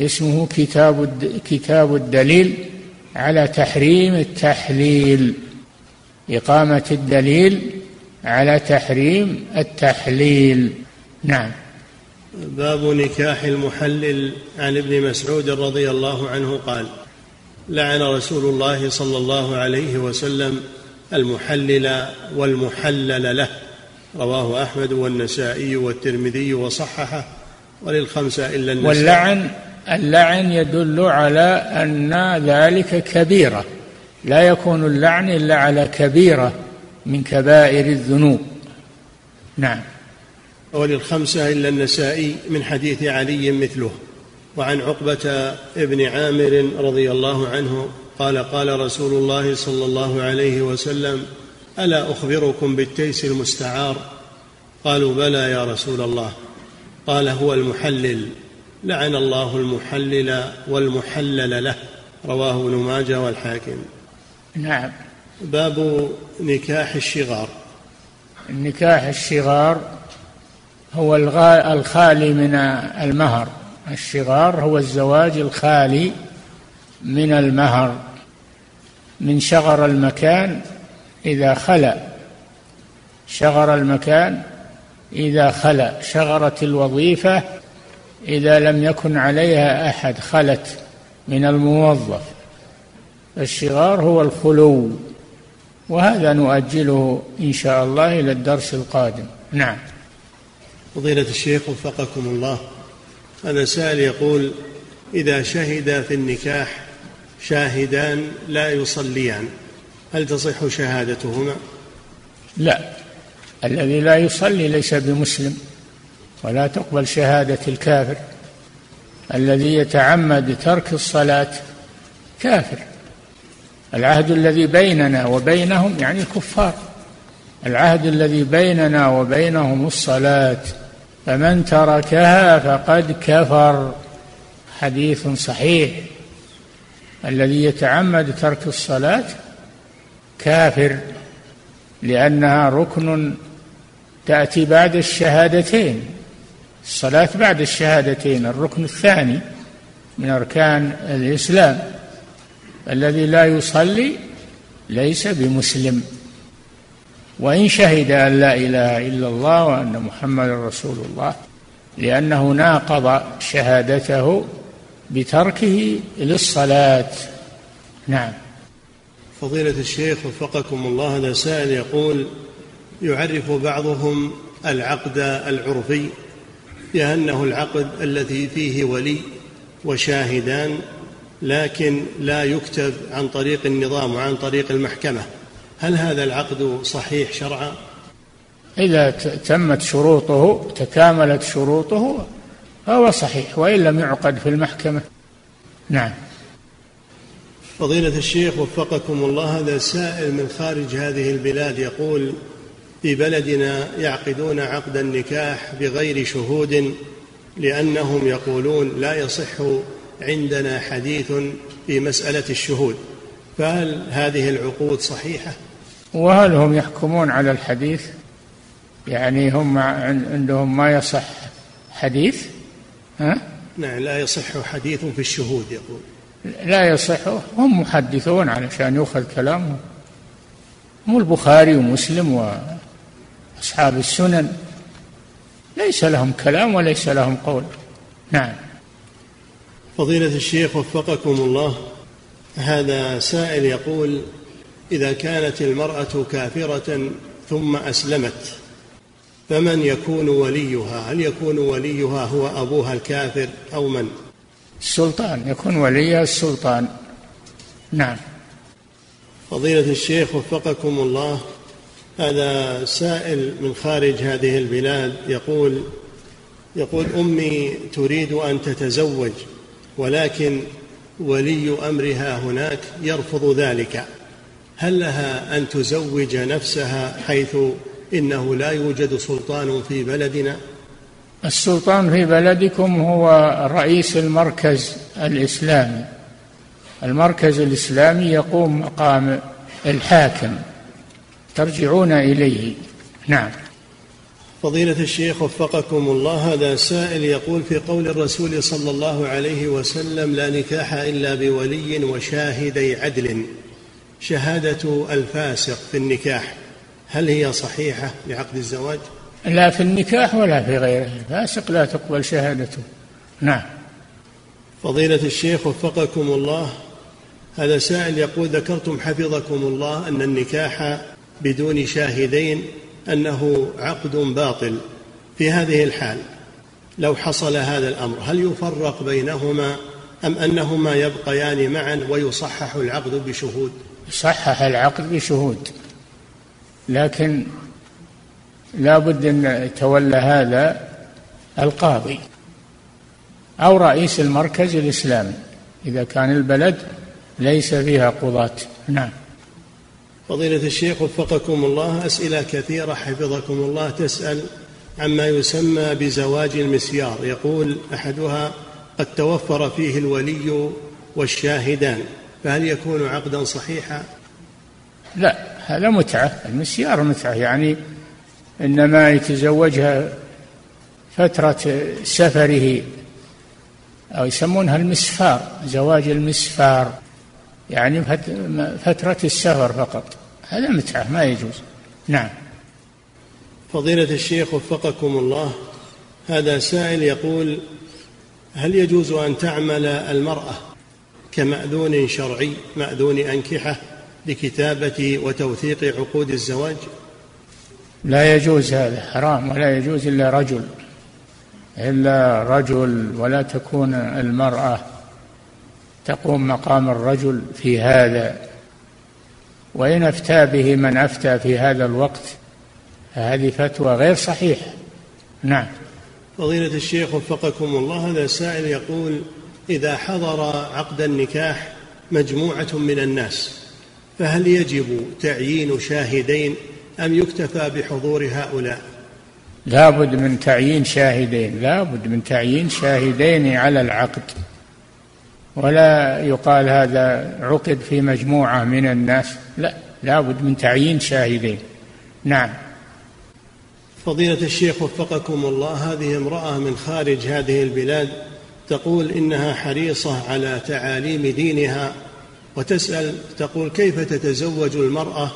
اسمه كتاب كتاب الدليل على تحريم التحليل. إقامة الدليل على تحريم التحليل. نعم. باب نكاح المحلل عن ابن مسعود رضي الله عنه قال لعن رسول الله صلى الله عليه وسلم المحلل والمحلل له. رواه أحمد والنسائي والترمذي وصححه وللخمسة إلا النسائي. واللعن اللعن يدل على أن ذلك كبيرة. لا يكون اللعن إلا على كبيرة من كبائر الذنوب. نعم. وللخمسة إلا النسائي من حديث علي مثله. وعن عقبة ابن عامر رضي الله عنه قال قال رسول الله صلى الله عليه وسلم ألا أخبركم بالتيس المستعار؟ قالوا بلى يا رسول الله. قال هو المحلل. لعن الله المحلل والمحلل له. رواه ابن ماجه والحاكم. نعم. باب نكاح الشغار. النكاح الشغار هو الخالي من المهر. الشغار هو الزواج الخالي من المهر. من شغر المكان إذا خلا. شغر المكان إذا خلا. شغرت الوظيفة إذا لم يكن عليها أحد خلت من الموظف. الشغار هو الخلو. وهذا نؤجله إن شاء الله إلى الدرس القادم. نعم. فضيلة الشيخ وفقكم الله. هذا سائل يقول إذا شهد في النكاح شاهدان لا يصليان هل تصح شهادتهما؟ لا الذي لا يصلي ليس بمسلم ولا تقبل شهادة الكافر. الذي يتعمد ترك الصلاة كافر. العهد الذي بيننا وبينهم يعني الكفار العهد الذي بيننا وبينهم الصلاة فمن تركها فقد كفر. حديث صحيح. الذي يتعمد ترك الصلاة كافر لأنها ركن تأتي بعد الشهادتين. الصلاة بعد الشهادتين الركن الثاني من أركان الإسلام. الذي لا يصلي ليس بمسلم. وإن شهد أن لا إله إلا الله وأن محمد رسول الله لأنه ناقض شهادته بتركه للصلاة. نعم. فضيلة الشيخ وفقكم الله هذا سائل يقول يعرف بعضهم العقد العرفي بأنه العقد الذي فيه ولي وشاهدان لكن لا يكتب عن طريق النظام وعن طريق المحكمة. هل هذا العقد صحيح شرعا؟ إذا تمت شروطه تكاملت شروطه فهو صحيح وإن لم يعقد في المحكمة. نعم. فضيلة الشيخ وفقكم الله هذا سائل من خارج هذه البلاد يقول في بلدنا يعقدون عقد النكاح بغير شهود لأنهم يقولون لا يصح عندنا حديث في مسألة الشهود. فهل هذه العقود صحيحة؟ وهل هم يحكمون على الحديث؟ يعني هم عندهم ما يصح حديث؟ ها؟ نعم لا يصح حديث في الشهود يقول لا يصح هم محدثون علشان يؤخذ كلامهم هم البخاري ومسلم وأصحاب السنن ليس لهم كلام وليس لهم قول نعم فضيلة الشيخ وفقكم الله هذا سائل يقول إذا كانت المرأة كافرة ثم أسلمت فمن يكون وليها؟ هل يكون وليها هو أبوها الكافر أو من؟ السلطان يكون وليها السلطان. نعم. فضيلة الشيخ وفقكم الله هذا سائل من خارج هذه البلاد يقول يقول أمي تريد أن تتزوج ولكن ولي أمرها هناك يرفض ذلك. هل لها أن تزوج نفسها حيث إنه لا يوجد سلطان في بلدنا؟ السلطان في بلدكم هو رئيس المركز الإسلامي. المركز الإسلامي يقوم مقام الحاكم. ترجعون إليه. نعم. فضيلة الشيخ وفقكم الله هذا سائل يقول في قول الرسول صلى الله عليه وسلم لا نكاح إلا بولي وشاهدي عدل. شهادة الفاسق في النكاح هل هي صحيحة لعقد الزواج؟ لا في النكاح ولا في غيره الفاسق لا تقبل شهادته. نعم. فضيلة الشيخ وفقكم الله هذا سائل يقول ذكرتم حفظكم الله أن النكاح بدون شاهدين أنه عقد باطل في هذه الحال لو حصل هذا الأمر هل يفرق بينهما أم أنهما يبقيان معا ويصحح العقد بشهود؟ صحح العقد بشهود لكن لا بد أن يتولى هذا القاضي أو رئيس المركز الإسلامي إذا كان البلد ليس فيها قضاة. نعم. فضيلة الشيخ وفقكم الله أسئلة كثيرة حفظكم الله. تسأل عما يسمى بزواج المسيار. يقول أحدها قد توفر فيه الولي والشاهدان فهل يكون عقدا صحيحا؟ لا هذا متعة. المسيار متعة يعني إنما يتزوجها فترة سفره أو يسمونها المسفار زواج المسفار. يعني فترة السفر فقط. هذا متعة ما يجوز. نعم. فضيلة الشيخ وفقكم الله هذا سائل يقول هل يجوز أن تعمل المرأة كمأذون شرعي مأذون أنكحة لكتابة وتوثيق عقود الزواج؟ لا يجوز هذا حرام ولا يجوز إلا رجل. إلا رجل ولا تكون المرأة تقوم مقام الرجل في هذا وإن أفتى به من أفتى في هذا الوقت فهذه فتوى غير صحيحة. نعم. فضيلة الشيخ وفقكم الله هذا سائل يقول إذا حضر عقد النكاح مجموعة من الناس فهل يجب تعيين شاهدين أم يكتفى بحضور هؤلاء؟ لابد من تعيين شاهدين لابد من تعيين شاهدين على العقد. ولا يقال هذا عقد في مجموعة من الناس. لا لابد من تعيين شاهدين. نعم. فضيلة الشيخ وفقكم الله هذه امرأة من خارج هذه البلاد تقول إنها حريصة على تعاليم دينها وتسأل تقول كيف تتزوج المرأة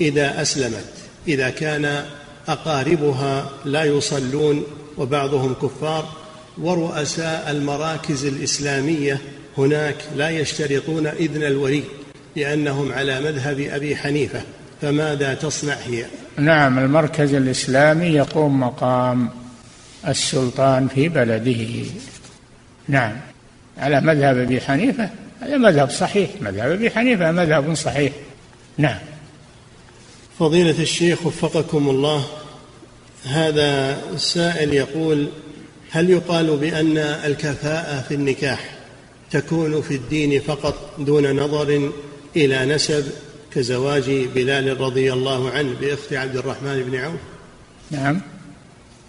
إذا أسلمت؟ إذا كان أقاربها لا يصلون وبعضهم كفار ورؤساء المراكز الإسلامية هناك لا يشترطون إذن الولي لأنهم على مذهب أبي حنيفة فماذا تصنع هي؟ نعم المركز الإسلامي يقوم مقام السلطان في بلده. نعم على مذهب أبي حنيفة هذا مذهب صحيح مذهب أبي حنيفة مذهب صحيح. نعم. فضيلة الشيخ وفقكم الله هذا السائل يقول هل يقال بأن الكفاءة في النكاح؟ تكون في الدين فقط دون نظر إلى نسب كزواج بلال رضي الله عنه بأخت عبد الرحمن بن عوف. نعم.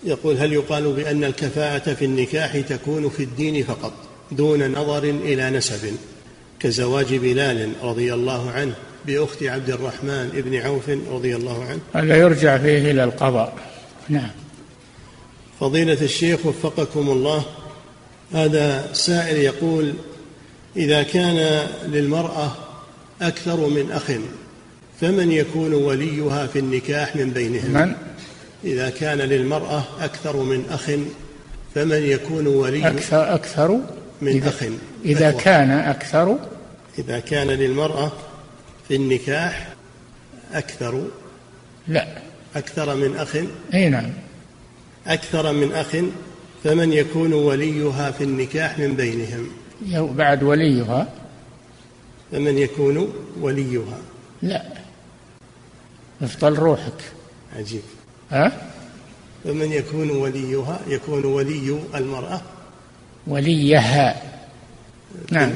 يقول هل يقال بأن الكفاءة في النكاح تكون في الدين فقط دون نظر إلى نسب كزواج بلال رضي الله عنه بأخت عبد الرحمن بن عوف رضي الله عنه؟ هذا يرجع فيه إلى القضاء. نعم. فضيلة الشيخ وفقكم الله هذا سائل يقول إذا كان للمرأة أكثر من أخ فمن يكون وليها في النكاح من بينهم من؟ إذا كان للمرأة أكثر من أخ فمن يكون ولي أكثر أكثر؟ من إذا أخ. إذا أخوة. كان أكثر؟ إذا كان للمرأة في النكاح أكثر؟ لا. أكثر من أخ؟ أي نعم. أكثر من أخ؟ فمن يكون وليها في النكاح من بينهم؟ بعد وليها. فمن يكون وليها. لا. افضل روحك. عجيب. ها؟ فمن يكون وليها يكون ولي المرأة؟ وليها. نعم.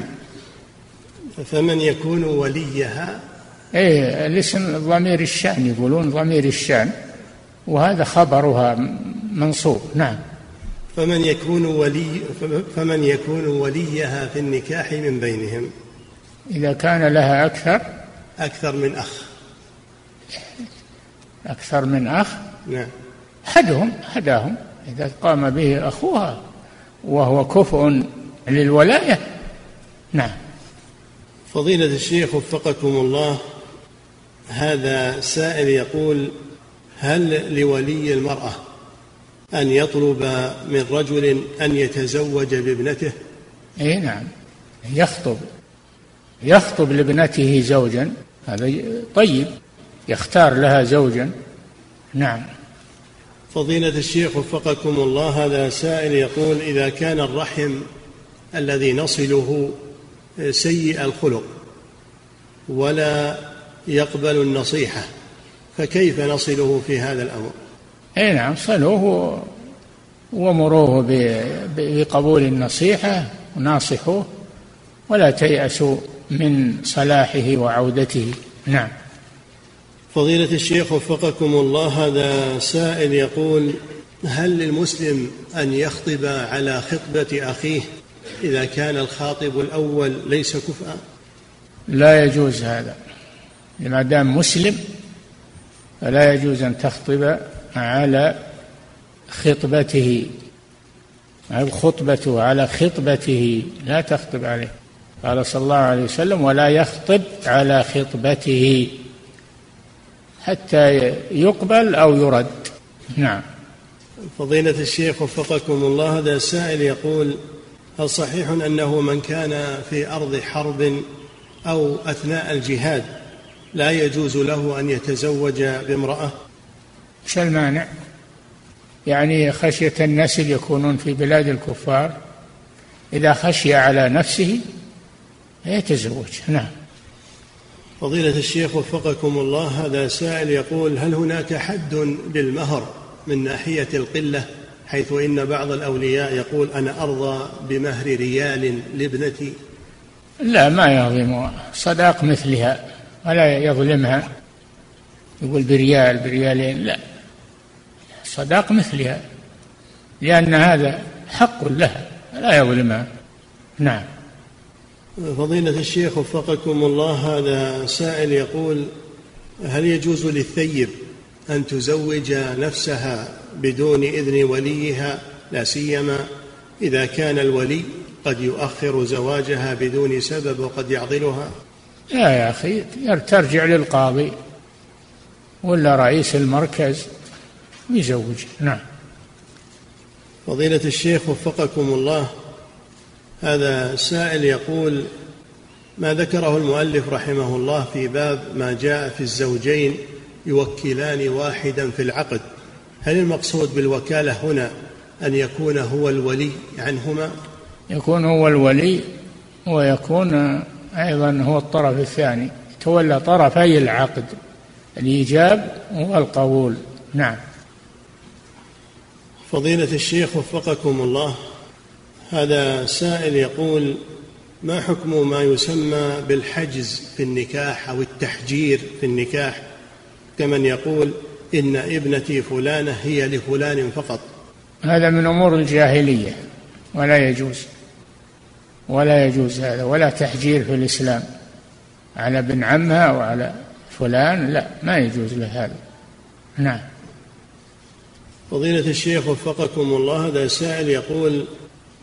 فمن يكون وليها؟ إيه الاسم ضمير الشأن يقولون ضمير الشأن وهذا خبرها منصوب. نعم. فمن يكون ولي فمن يكون وليها في النكاح من بينهم. إذا كان لها أكثر؟ أكثر من أخ. أكثر من أخ؟ نعم. حدهم هداهم إذا قام به أخوها وهو كفء للولاية. نعم. فضيلة الشيخ وفقكم الله هذا سائل يقول هل لولي المرأة أن يطلب من رجل أن يتزوج بابنته؟ إي نعم. يخطب. يخطب لابنته زوجا. هذا طيب. يختار لها زوجا. نعم. فضيلة الشيخ وفقكم الله هذا سائل يقول إذا كان الرحم الذي نصله سيء الخلق ولا يقبل النصيحة فكيف نصله في هذا الأمر؟ إي نعم صلوه ومروه بقبول النصيحة وناصحوه ولا تيأسوا من صلاحه وعودته. نعم. فضيلة الشيخ وفقكم الله هذا سائل يقول هل للمسلم أن يخطب على خطبة أخيه إذا كان الخاطب الأول ليس كفءا؟ لا يجوز هذا. ما دام مسلم فلا يجوز أن تخطب على خطبته خطبته على خطبته. لا تخطب عليه. قال صلى الله عليه وسلم ولا يخطب على خطبته حتى يقبل أو يرد. نعم. فضيلة الشيخ وفقكم الله هذا سائل يقول هل صحيح أنه من كان في أرض حرب أو أثناء الجهاد لا يجوز له أن يتزوج بامرأة؟ إيش المانع؟ يعني خشية النسل يكونون في بلاد الكفار إذا خشي على نفسه يتزوج. نعم. فضيلة الشيخ وفقكم الله هذا سائل يقول هل هناك حد للمهر من ناحية القلة؟ حيث إن بعض الأولياء يقول أنا أرضى بمهر ريال لابنتي. لا ما يظلم. صداق مثلها ولا يظلمها. يقول بريال بريالين. لا. صداق مثلها لأن هذا حق لها لا يظلمها نعم. فضيلة الشيخ وفقكم الله هذا سائل يقول هل يجوز للثيب أن تزوج نفسها بدون إذن وليها؟ لا سيما إذا كان الولي قد يؤخر زواجها بدون سبب وقد يعضلها. لا يا أخي ترجع للقاضي ولا رئيس المركز. يزوج نعم. فضيلة الشيخ وفقكم الله هذا سائل يقول ما ذكره المؤلف رحمه الله في باب ما جاء في الزوجين يوكلان واحدا في العقد؟ هل المقصود بالوكالة هنا أن يكون هو الولي عنهما؟ يكون هو الولي ويكون أيضا هو الطرف الثاني. تولى طرفي العقد الإيجاب والقبول. نعم. فضيلة الشيخ وفقكم الله. هذا سائل يقول ما حكم ما يسمى بالحجز في النكاح أو التحجير في النكاح؟ كمن يقول إن ابنتي فلانة هي لفلان فقط. هذا من أمور الجاهلية ولا يجوز ولا يجوز هذا ولا تحجير في الإسلام. على ابن عمها وعلى فلان لا ما يجوز له هذا. نعم. فضيلة الشيخ وفقكم الله هذا سائل يقول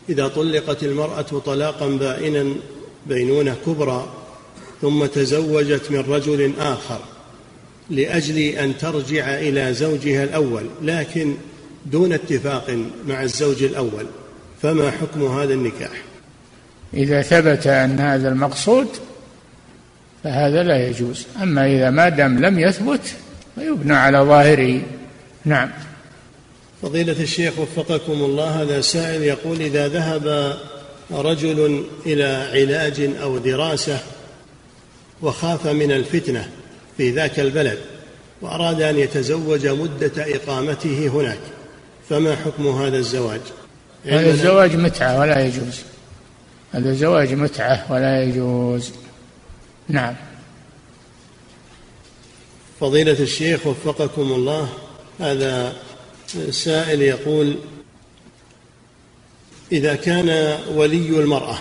إذا طلقت المرأة طلاقا بائنا بينونة كبرى ثم تزوجت من رجل آخر لأجل أن ترجع إلى زوجها الأول لكن دون اتفاق مع الزوج الأول فما حكم هذا النكاح؟ إذا ثبت أن هذا المقصود فهذا لا يجوز. أما إذا ما دام لم يثبت فيبنى على ظاهره. نعم. فضيلة الشيخ وفقكم الله هذا سائل يقول إذا ذهب رجل إلى علاج أو دراسة وخاف من الفتنة في ذاك البلد وأراد أن يتزوج مدة إقامته هناك فما حكم هذا الزواج؟ هذا الزواج متعة ولا يجوز. هذا زواج متعة ولا يجوز. نعم. فضيلة الشيخ وفقكم الله هذا سائل يقول إذا كان ولي المرأة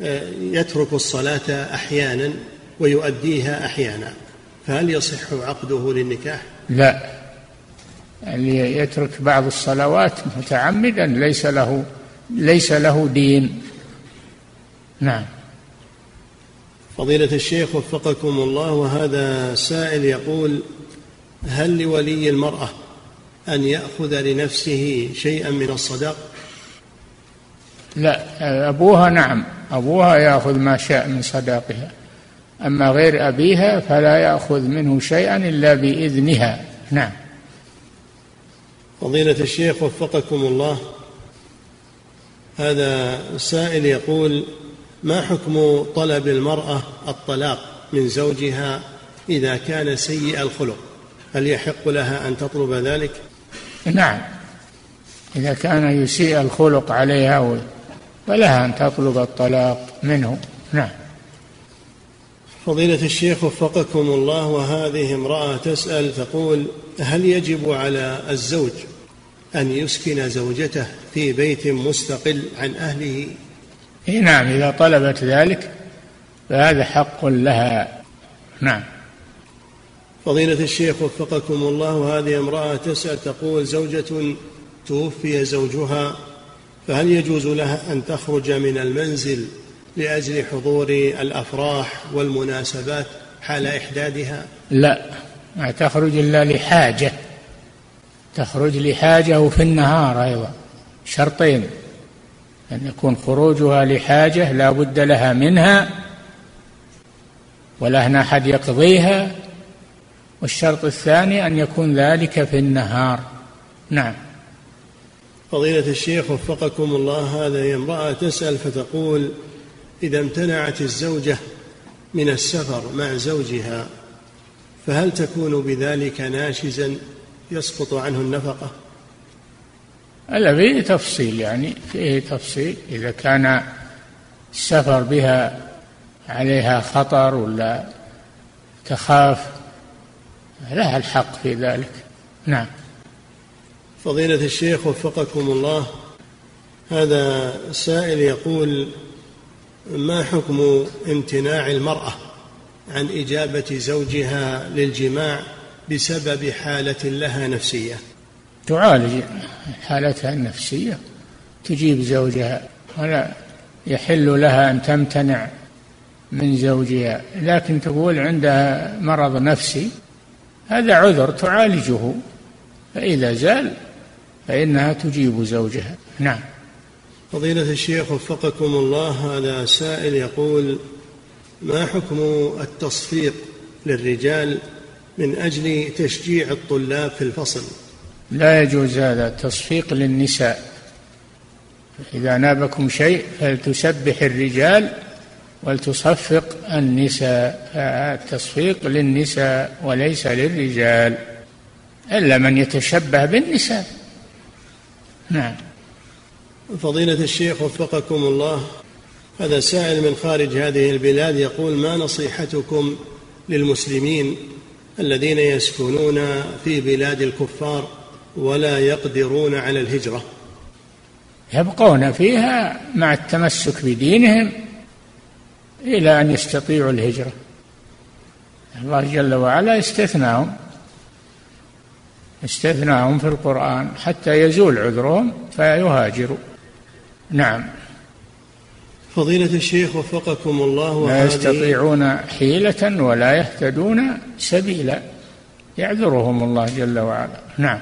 آه، يترك الصلاة أحيانا ويؤديها أحيانا فهل يصح عقده للنكاح؟ لا. اللي يترك بعض الصلوات متعمدا ليس له ليس له دين. نعم. فضيلة الشيخ وفقكم الله وهذا سائل يقول هل لولي المرأة أن يأخذ لنفسه شيئا من الصداق لا أبوها نعم. أبوها يأخذ ما شاء من صداقها. أما غير أبيها فلا يأخذ منه شيئا إلا بإذنها. نعم. فضيلة الشيخ وفقكم الله. هذا سائل يقول ما حكم طلب المرأة الطلاق من زوجها إذا كان سيء الخلق؟ هل يحق لها أن تطلب ذلك؟ نعم. إذا كان يسيء الخلق عليها فلها أن تطلب الطلاق منه. نعم. فضيلة الشيخ وفقكم الله وهذه امرأة تسأل تقول هل يجب على الزوج أن يسكن زوجته في بيت مستقل عن أهله؟ نعم إذا طلبت ذلك فهذا حق لها. نعم. فضيلة الشيخ وفقكم الله هذه امرأة تسأل تقول زوجة توفي زوجها فهل يجوز لها أن تخرج من المنزل لأجل حضور الأفراح والمناسبات حال إحدادها؟ لا ما تخرج إلا لحاجة تخرج لحاجة وفي النهار أيضا شرطين أن يكون خروجها لحاجة لا بد لها منها ولا أحد يقضيها والشرط الثاني أن يكون ذلك في النهار. نعم. فضيلة الشيخ وفقكم الله هذه امرأة تسأل فتقول إذا امتنعت الزوجة من السفر مع زوجها فهل تكون بذلك ناشزا يسقط عنه النفقة؟ هذا فيه تفصيل يعني فيه تفصيل. إذا كان السفر بها عليها خطر ولا تخاف لها الحق في ذلك. نعم. فضيلة الشيخ وفقكم الله هذا سائل يقول ما حكم امتناع المرأة عن إجابة زوجها للجماع بسبب حالة لها نفسية؟ تعالج حالتها النفسية. تجيب زوجها ولا يحل لها أن تمتنع من زوجها. لكن تقول عندها مرض نفسي هذا عذر تعالجه فإذا زال فإنها تجيب زوجها. نعم. فضيلة الشيخ وفقكم الله هذا سائل يقول ما حكم التصفيق للرجال من أجل تشجيع الطلاب في الفصل؟ لا يجوز هذا التصفيق للنساء. إذا نابكم شيء فلتسبح الرجال ولتصفق النساء التصفيق للنساء وليس للرجال إلا من يتشبه بالنساء. نعم. فضيلة الشيخ وفقكم الله هذا سائل من خارج هذه البلاد يقول ما نصيحتكم للمسلمين الذين يسكنون في بلاد الكفار ولا يقدرون على الهجرة؟ يبقون فيها مع التمسك بدينهم إلى أن يستطيعوا الهجرة. الله جل وعلا استثناهم. استثناهم في القرآن حتى يزول عذرهم فيهاجروا. نعم. فضيلة الشيخ وفقكم الله لا يستطيعون حيلة ولا يهتدون سبيلا. يعذرهم الله جل وعلا. نعم.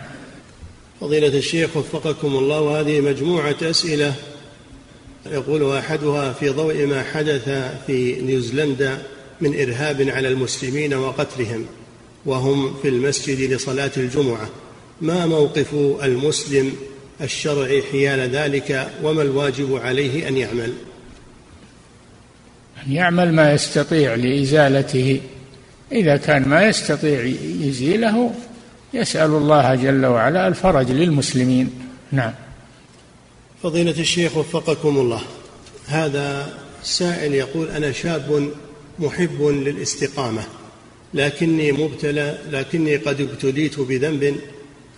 فضيلة الشيخ وفقكم الله وهذه مجموعة أسئلة يقول أحدها في ضوء ما حدث في نيوزيلندا من إرهاب على المسلمين وقتلهم وهم في المسجد لصلاة الجمعة. ما موقف المسلم الشرعي حيال ذلك وما الواجب عليه أن يعمل؟ أن يعمل ما يستطيع لإزالته. إذا كان ما يستطيع يزيله يسأل الله جل وعلا الفرج للمسلمين. نعم. فضيلة الشيخ وفقكم الله. هذا سائل يقول أنا شاب محب للاستقامة لكني مبتلى لكني قد ابتليت بذنب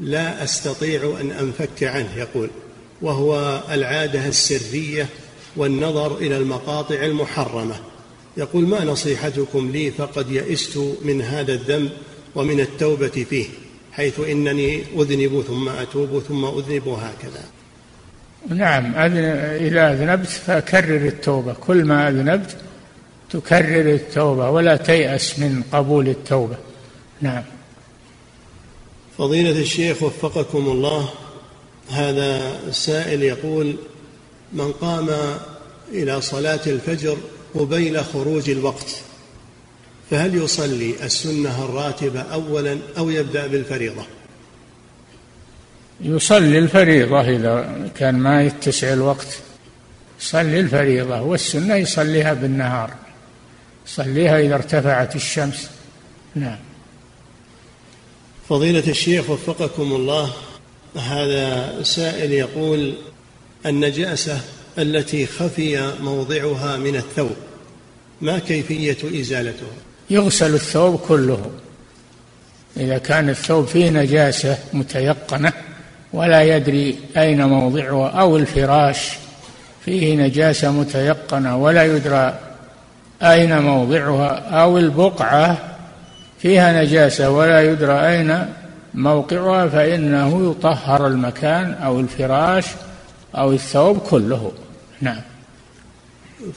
لا أستطيع أن أنفك عنه يقول وهو العادة السرية والنظر إلى المقاطع المحرمة. يقول ما نصيحتكم لي فقد يئست من هذا الذنب ومن التوبة فيه حيث إنني أذنب ثم أتوب ثم أذنب وهكذا. نعم إذا أذنبت فكرر التوبة. كل ما أذنبت تكرر التوبة ولا تيأس من قبول التوبة. نعم. فضيلة الشيخ وفقكم الله هذا السائل يقول من قام إلى صلاة الفجر قبيل خروج الوقت فهل يصلي السنة الراتبة أولا أو يبدأ بالفريضة؟ يصلي الفريضة إذا كان ما يتسع الوقت. يصلي الفريضة والسنة يصليها بالنهار. يصليها إذا ارتفعت الشمس. نعم. فضيلة الشيخ وفقكم الله هذا سائل يقول النجاسة التي خفي موضعها من الثوب ما كيفية إزالتها يغسل الثوب كله. إذا كان الثوب فيه نجاسة متيقنة ولا يدري أين موضعها أو الفراش. فيه نجاسة متيقنة ولا يدرى أين موضعها أو البقعة. فيها نجاسة ولا يدرى أين موقعها فإنه يطهر المكان أو الفراش أو الثوب كله. نعم.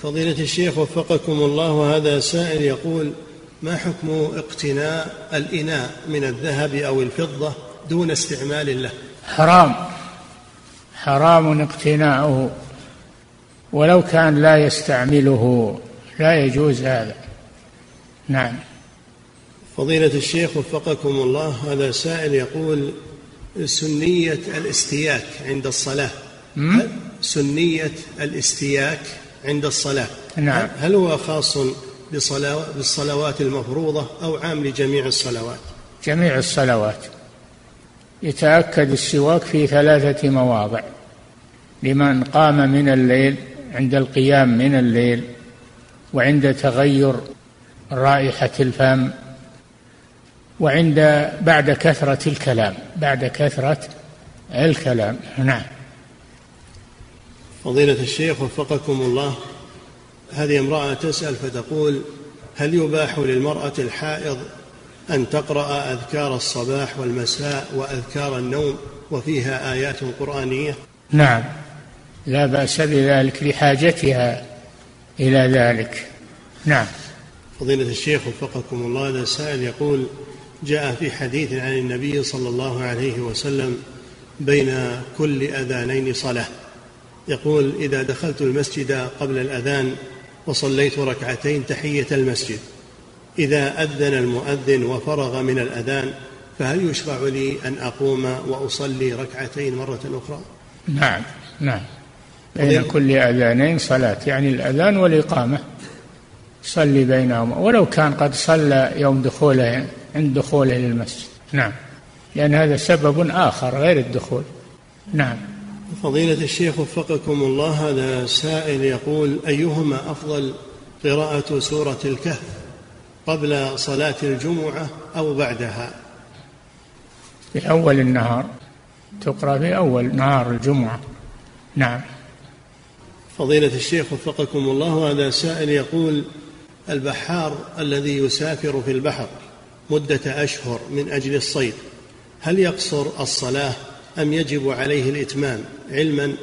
فضيلة الشيخ وفقكم الله هذا سائل يقول ما حكم اقتناء الإناء من الذهب أو الفضة دون استعمال له؟ حرام. حرام اقتناؤه. ولو كان لا يستعمله. لا يجوز هذا. نعم. فضيلة الشيخ وفقكم الله هذا سائل يقول سنية الاستياك عند الصلاة. سنية الاستياك عند الصلاة؟ نعم. هل هو خاص بالصلوات المفروضة أو عام لجميع الصلوات؟ جميع الصلوات. يتأكد السواك في ثلاثة مواضع. لمن قام من الليل عند القيام من الليل وعند تغير رائحة الفم وعند بعد كثرة الكلام. بعد كثرة الكلام. نعم. فضيلة الشيخ وفقكم الله هذه امرأة تسأل فتقول هل يباح للمرأة الحائض أن تقرأ أذكار الصباح والمساء وأذكار النوم وفيها آيات قرآنية؟ نعم. لا بأس بذلك لحاجتها إلى ذلك. نعم. فضيلة الشيخ وفقكم الله هذا السائل يقول جاء في حديث عن النبي صلى الله عليه وسلم بين كل أذانين صلاة. يقول إذا دخلت المسجد قبل الأذان وصليت ركعتين تحية المسجد إذا أذن المؤذن وفرغ من الأذان فهل يشرع لي أن أقوم وأصلي ركعتين مرة أخرى؟ نعم نعم. بين كل أذانين صلاة يعني الأذان والإقامة. صلي بينهما ولو كان قد صلى يوم دخوله عند دخوله للمسجد. نعم. لأن هذا سبب آخر غير الدخول. نعم. فضيلة الشيخ وفقكم الله هذا سائل يقول أيهما أفضل قراءة سورة الكهف؟ قبل صلاة الجمعة أو بعدها؟ في أول النهار. تقرأ في أول نهار الجمعة. نعم. فضيلة الشيخ وفقكم الله هذا سائل يقول البحار الذي يسافر في البحر مدة أشهر من أجل الصيد هل يقصر الصلاة أم يجب عليه الإتمام؟ علما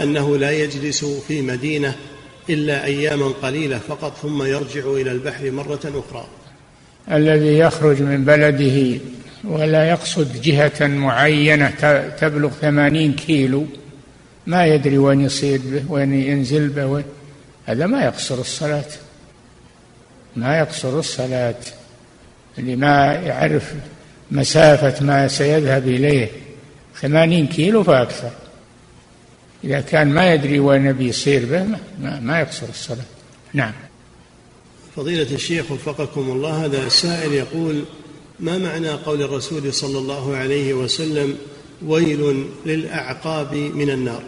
أنه لا يجلس في مدينة إلا أياما قليلة فقط ثم يرجع إلى البحر مرة أخرى. الذي يخرج من بلده ولا يقصد جهة معينة تبلغ ثمانين كيلو ما يدري وين يصيد به وين ينزل به وين. هذا ما يقصر الصلاة. ما يقصر الصلاة. اللي ما يعرف مسافة ما سيذهب إليه ثمانين كيلو فأكثر. إذا كان ما يدري وين بيصير به ما, ما يقصر الصلاة. نعم. فضيلة الشيخ وفقكم الله هذا سائل يقول ما معنى قول الرسول صلى الله عليه وسلم ويل للأعقاب من النار؟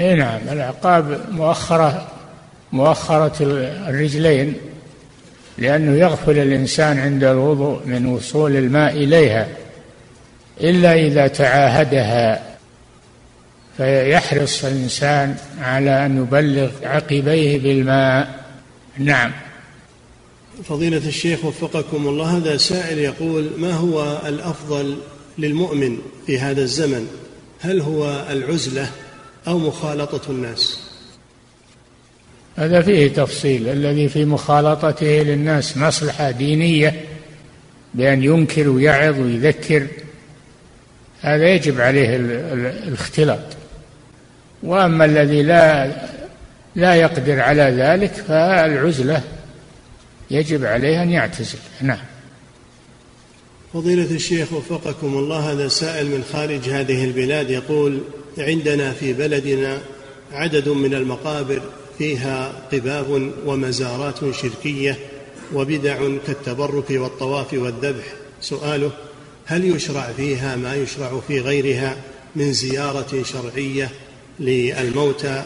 إي نعم الأعقاب مؤخرة مؤخرة الرجلين لأنه يغفل الإنسان عند الوضوء من وصول الماء إليها إلا إذا تعاهدها. فيحرص الإنسان على أن يبلغ عقبيه بالماء. نعم. فضيلة الشيخ وفقكم الله هذا سائل يقول ما هو الأفضل للمؤمن في هذا الزمن؟ هل هو العزلة أو مخالطة الناس؟ هذا فيه تفصيل. الذي في مخالطته للناس مصلحة دينية بأن ينكر ويعظ ويذكر هذا يجب عليه الاختلاط. وأما الذي لا لا يقدر على ذلك فالعزلة يجب عليه أن يعتزل. نعم. فضيلة الشيخ وفقكم الله هذا سائل من خارج هذه البلاد يقول عندنا في بلدنا عدد من المقابر فيها قباب ومزارات شركية وبدع كالتبرك والطواف والذبح. سؤاله هل يشرع فيها ما يشرع في غيرها من زيارة شرعية للموتى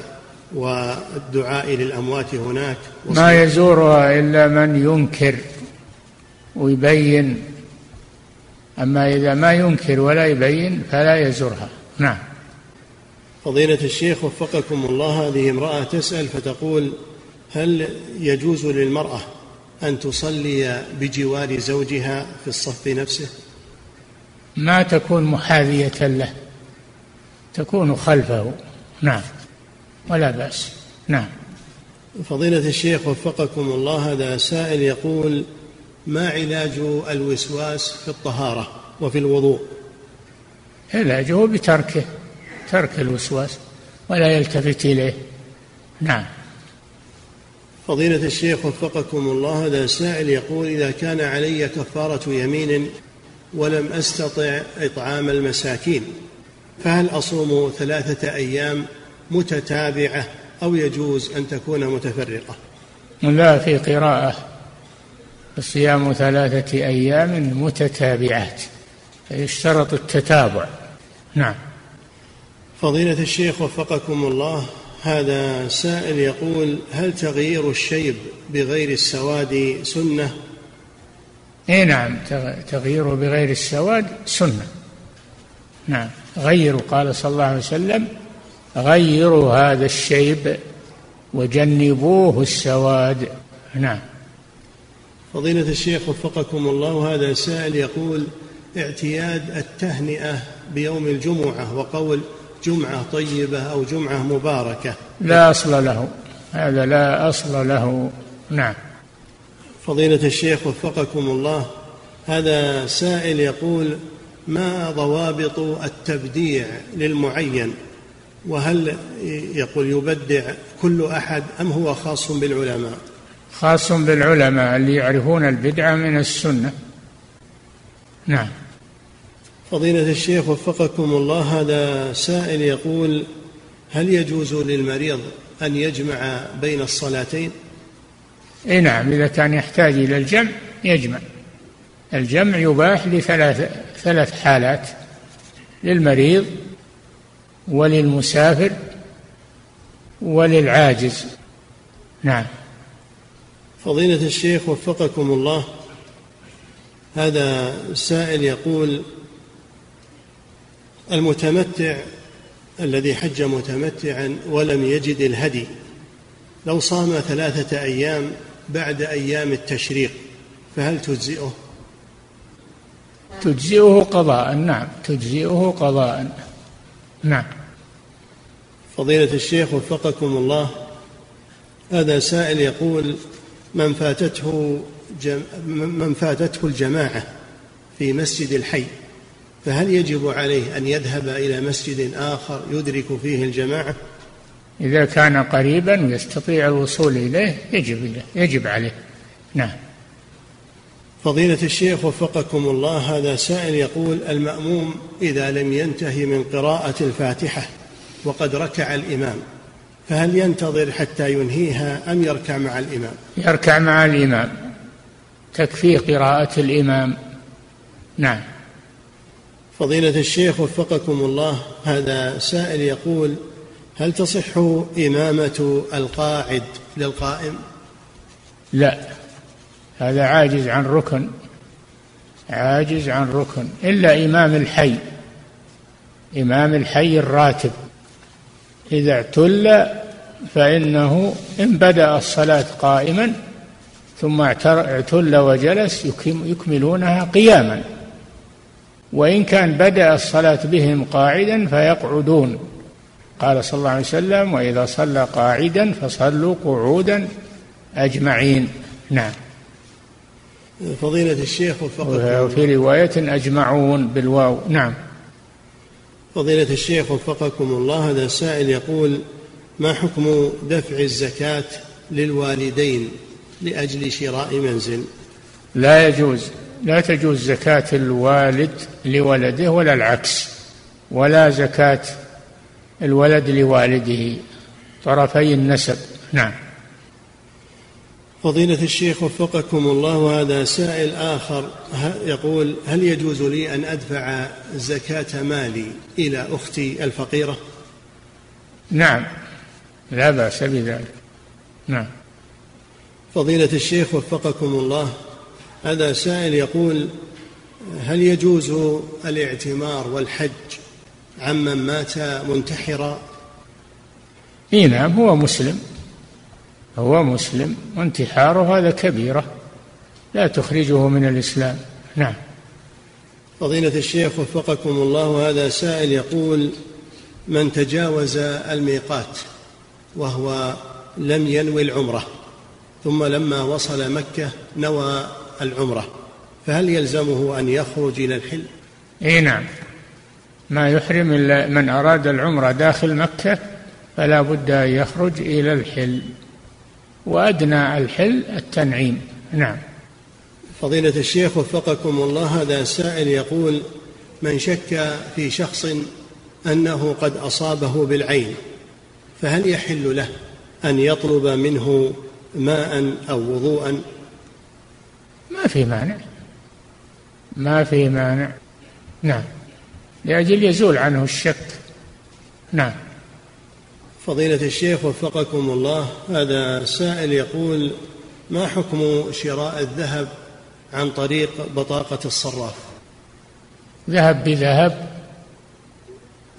والدعاء للأموات هناك. ما يزورها إلا من ينكر ويبين. أما إذا ما ينكر ولا يبين فلا يزورها. نعم. فضيلة الشيخ وفقكم الله هذه امرأة تسأل فتقول هل يجوز للمرأة أن تصلي بجوار زوجها في الصف نفسه؟ ما تكون محاذية له تكون خلفه. نعم. ولا بأس. نعم. فضيلة الشيخ وفقكم الله هذا سائل يقول ما علاج الوسواس في الطهارة وفي الوضوء؟ علاجه بتركه ترك الوسواس ولا يلتفت إليه. نعم. فضيلة الشيخ وفقكم الله هذا سائل يقول إذا كان علي كفارة يمين ولم أستطع إطعام المساكين فهل أصوم ثلاثة أيام متتابعة أو يجوز أن تكون متفرقة؟ لا في قراءة. صيام ثلاثة أيام متتابعات. يشترط التتابع. نعم. فضيلة الشيخ وفقكم الله هذا سائل يقول هل تغيير الشيب بغير السواد سنة؟ اي نعم تغييره بغير السواد سنة. نعم. غيروا قال صلى الله عليه وسلم غيروا هذا الشيب وجنبوه السواد. نعم. فضيلة الشيخ وفقكم الله هذا سائل يقول اعتياد التهنئة بيوم الجمعة وقول جمعة طيبة أو جمعة مباركة. لا أصل له. هذا لا أصل له. نعم. فضيلة الشيخ وفقكم الله هذا سائل يقول ما ضوابط التبديع للمعين؟ وهل يقول يبدع كل أحد أم هو خاص بالعلماء؟ خاص بالعلماء اللي يعرفون البدعة من السنة. نعم. فضيلة الشيخ وفقكم الله هذا سائل يقول هل يجوز للمريض أن يجمع بين الصلاتين؟ إي نعم إذا كان يحتاج إلى الجمع يجمع. الجمع يباح لثلاث ثلاث حالات للمريض وللمسافر وللعاجز نعم فضيلة الشيخ وفقكم الله هذا سائل يقول المتمتع الذي حج متمتعا ولم يجد الهدي لو صام ثلاثة أيام بعد أيام التشريق فهل تجزئه؟ تجزئه قضاء. نعم تجزئه قضاء. نعم. فضيلة الشيخ وفقكم الله هذا سائل يقول من فاتته جم من فاتته الجماعة في مسجد الحي فهل يجب عليه أن يذهب إلى مسجد آخر يدرك فيه الجماعة؟ إذا كان قريبا يستطيع الوصول إليه يجب إليه يجب عليه. نعم. فضيلة الشيخ وفقكم الله هذا سائل يقول المأموم إذا لم ينتهي من قراءة الفاتحة وقد ركع الإمام فهل ينتظر حتى ينهيها أم يركع مع الإمام؟ يركع مع الإمام. تكفي قراءة الإمام. نعم. فضيلة الشيخ وفقكم الله هذا سائل يقول هل تصح إمامة القاعد للقائم؟ لا. هذا عاجز عن ركن عاجز عن ركن. إلا إمام الحي إمام الحي الراتب. إذا اعتل فإنه إن بدأ الصلاة قائما ثم اعتل وجلس يكملونها قياما. وإن كان بدأ الصلاة بهم قاعدا فيقعدون. قال صلى الله عليه وسلم وإذا صلى قاعدا فصلوا قعودا أجمعين. نعم. فضيلة الشيخ وفقكم وفي رواية أجمعون بالواو. نعم. فضيلة الشيخ وفقكم الله هذا سائل يقول ما حكم دفع الزكاة للوالدين لأجل شراء منزل؟ لا يجوز. لا تجوز زكاة الوالد لولده ولا العكس ولا زكاة الولد لوالده. طرفي النسب. نعم. فضيلة الشيخ وفقكم الله هذا سائل آخر. يقول هل يجوز لي أن أدفع زكاة مالي إلى أختي الفقيرة؟ نعم لا بأس بذلك. نعم. فضيلة الشيخ وفقكم الله هذا سائل يقول هل يجوز الاعتمار والحج عمن مات منتحرا؟ إي نعم هو مسلم. هو مسلم وانتحاره هذا كبيرة لا تخرجه من الإسلام. نعم. فضيلة الشيخ وفقكم الله هذا سائل يقول من تجاوز الميقات وهو لم ينوي العمرة ثم لما وصل مكة نوى العمرة فهل يلزمه أن يخرج إلى الحل؟ إي نعم. ما يحرم إلا من أراد العمرة داخل مكة فلا بد أن يخرج إلى الحل. وأدنى الحل التنعيم. نعم. فضيلة الشيخ وفقكم الله هذا سائل يقول من شك في شخص أنه قد أصابه بالعين فهل يحل له أن يطلب منه ماء أو وضوءا ما في مانع. ما في مانع. نعم. لأجل يزول عنه الشك. نعم. فضيلة الشيخ وفقكم الله هذا سائل يقول ما حكم شراء الذهب عن طريق بطاقة الصراف؟ ذهب بذهب؟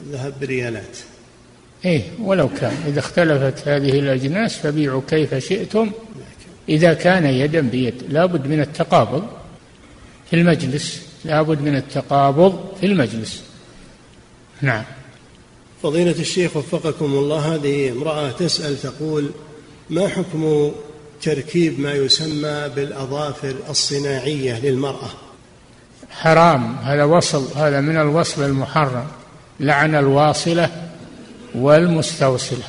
ذهب بريالات. إيه ولو كان. إذا اختلفت هذه الأجناس فبيعوا كيف شئتم. إذا كان يدا بيد لابد من التقابض في المجلس. لابد من التقابض في المجلس. نعم. فضيلة الشيخ وفقكم الله هذه امرأة تسأل تقول ما حكم تركيب ما يسمى بالأظافر الصناعية للمرأة؟ حرام هذا وصل هذا من الوصل المحرم لعن الواصلة والمستوصلة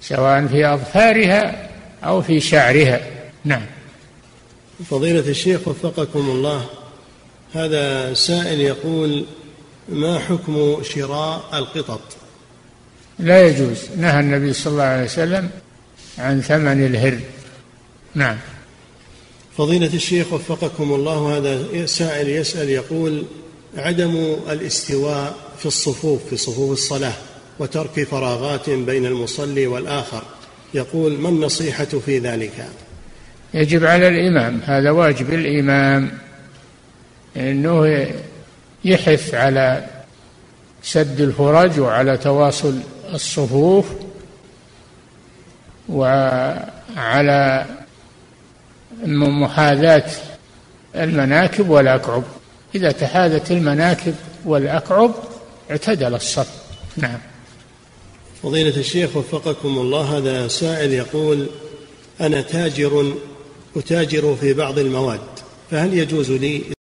سواء في أظفارها أو في شعرها. نعم. فضيلة الشيخ وفقكم الله هذا سائل يقول ما حكم شراء القطط؟ لا يجوز. نهى النبي صلى الله عليه وسلم عن ثمن الهر نعم. فضيلة الشيخ وفقكم الله هذا سائل يسأل يقول عدم الاستواء في الصفوف في صفوف الصلاة وترك فراغات بين المصلي والآخر يقول ما النصيحة في ذلك؟ يجب على الإمام. هذا واجب الإمام. أنه يحث على سد الفرج وعلى تواصل الصفوف وعلى محاذاة المناكب والأكعب. إذا تحاذت المناكب والأكعب اعتدل الصف. نعم. فضيلة الشيخ وفقكم الله هذا سائل يقول أنا تاجر أتاجر في بعض المواد فهل يجوز لي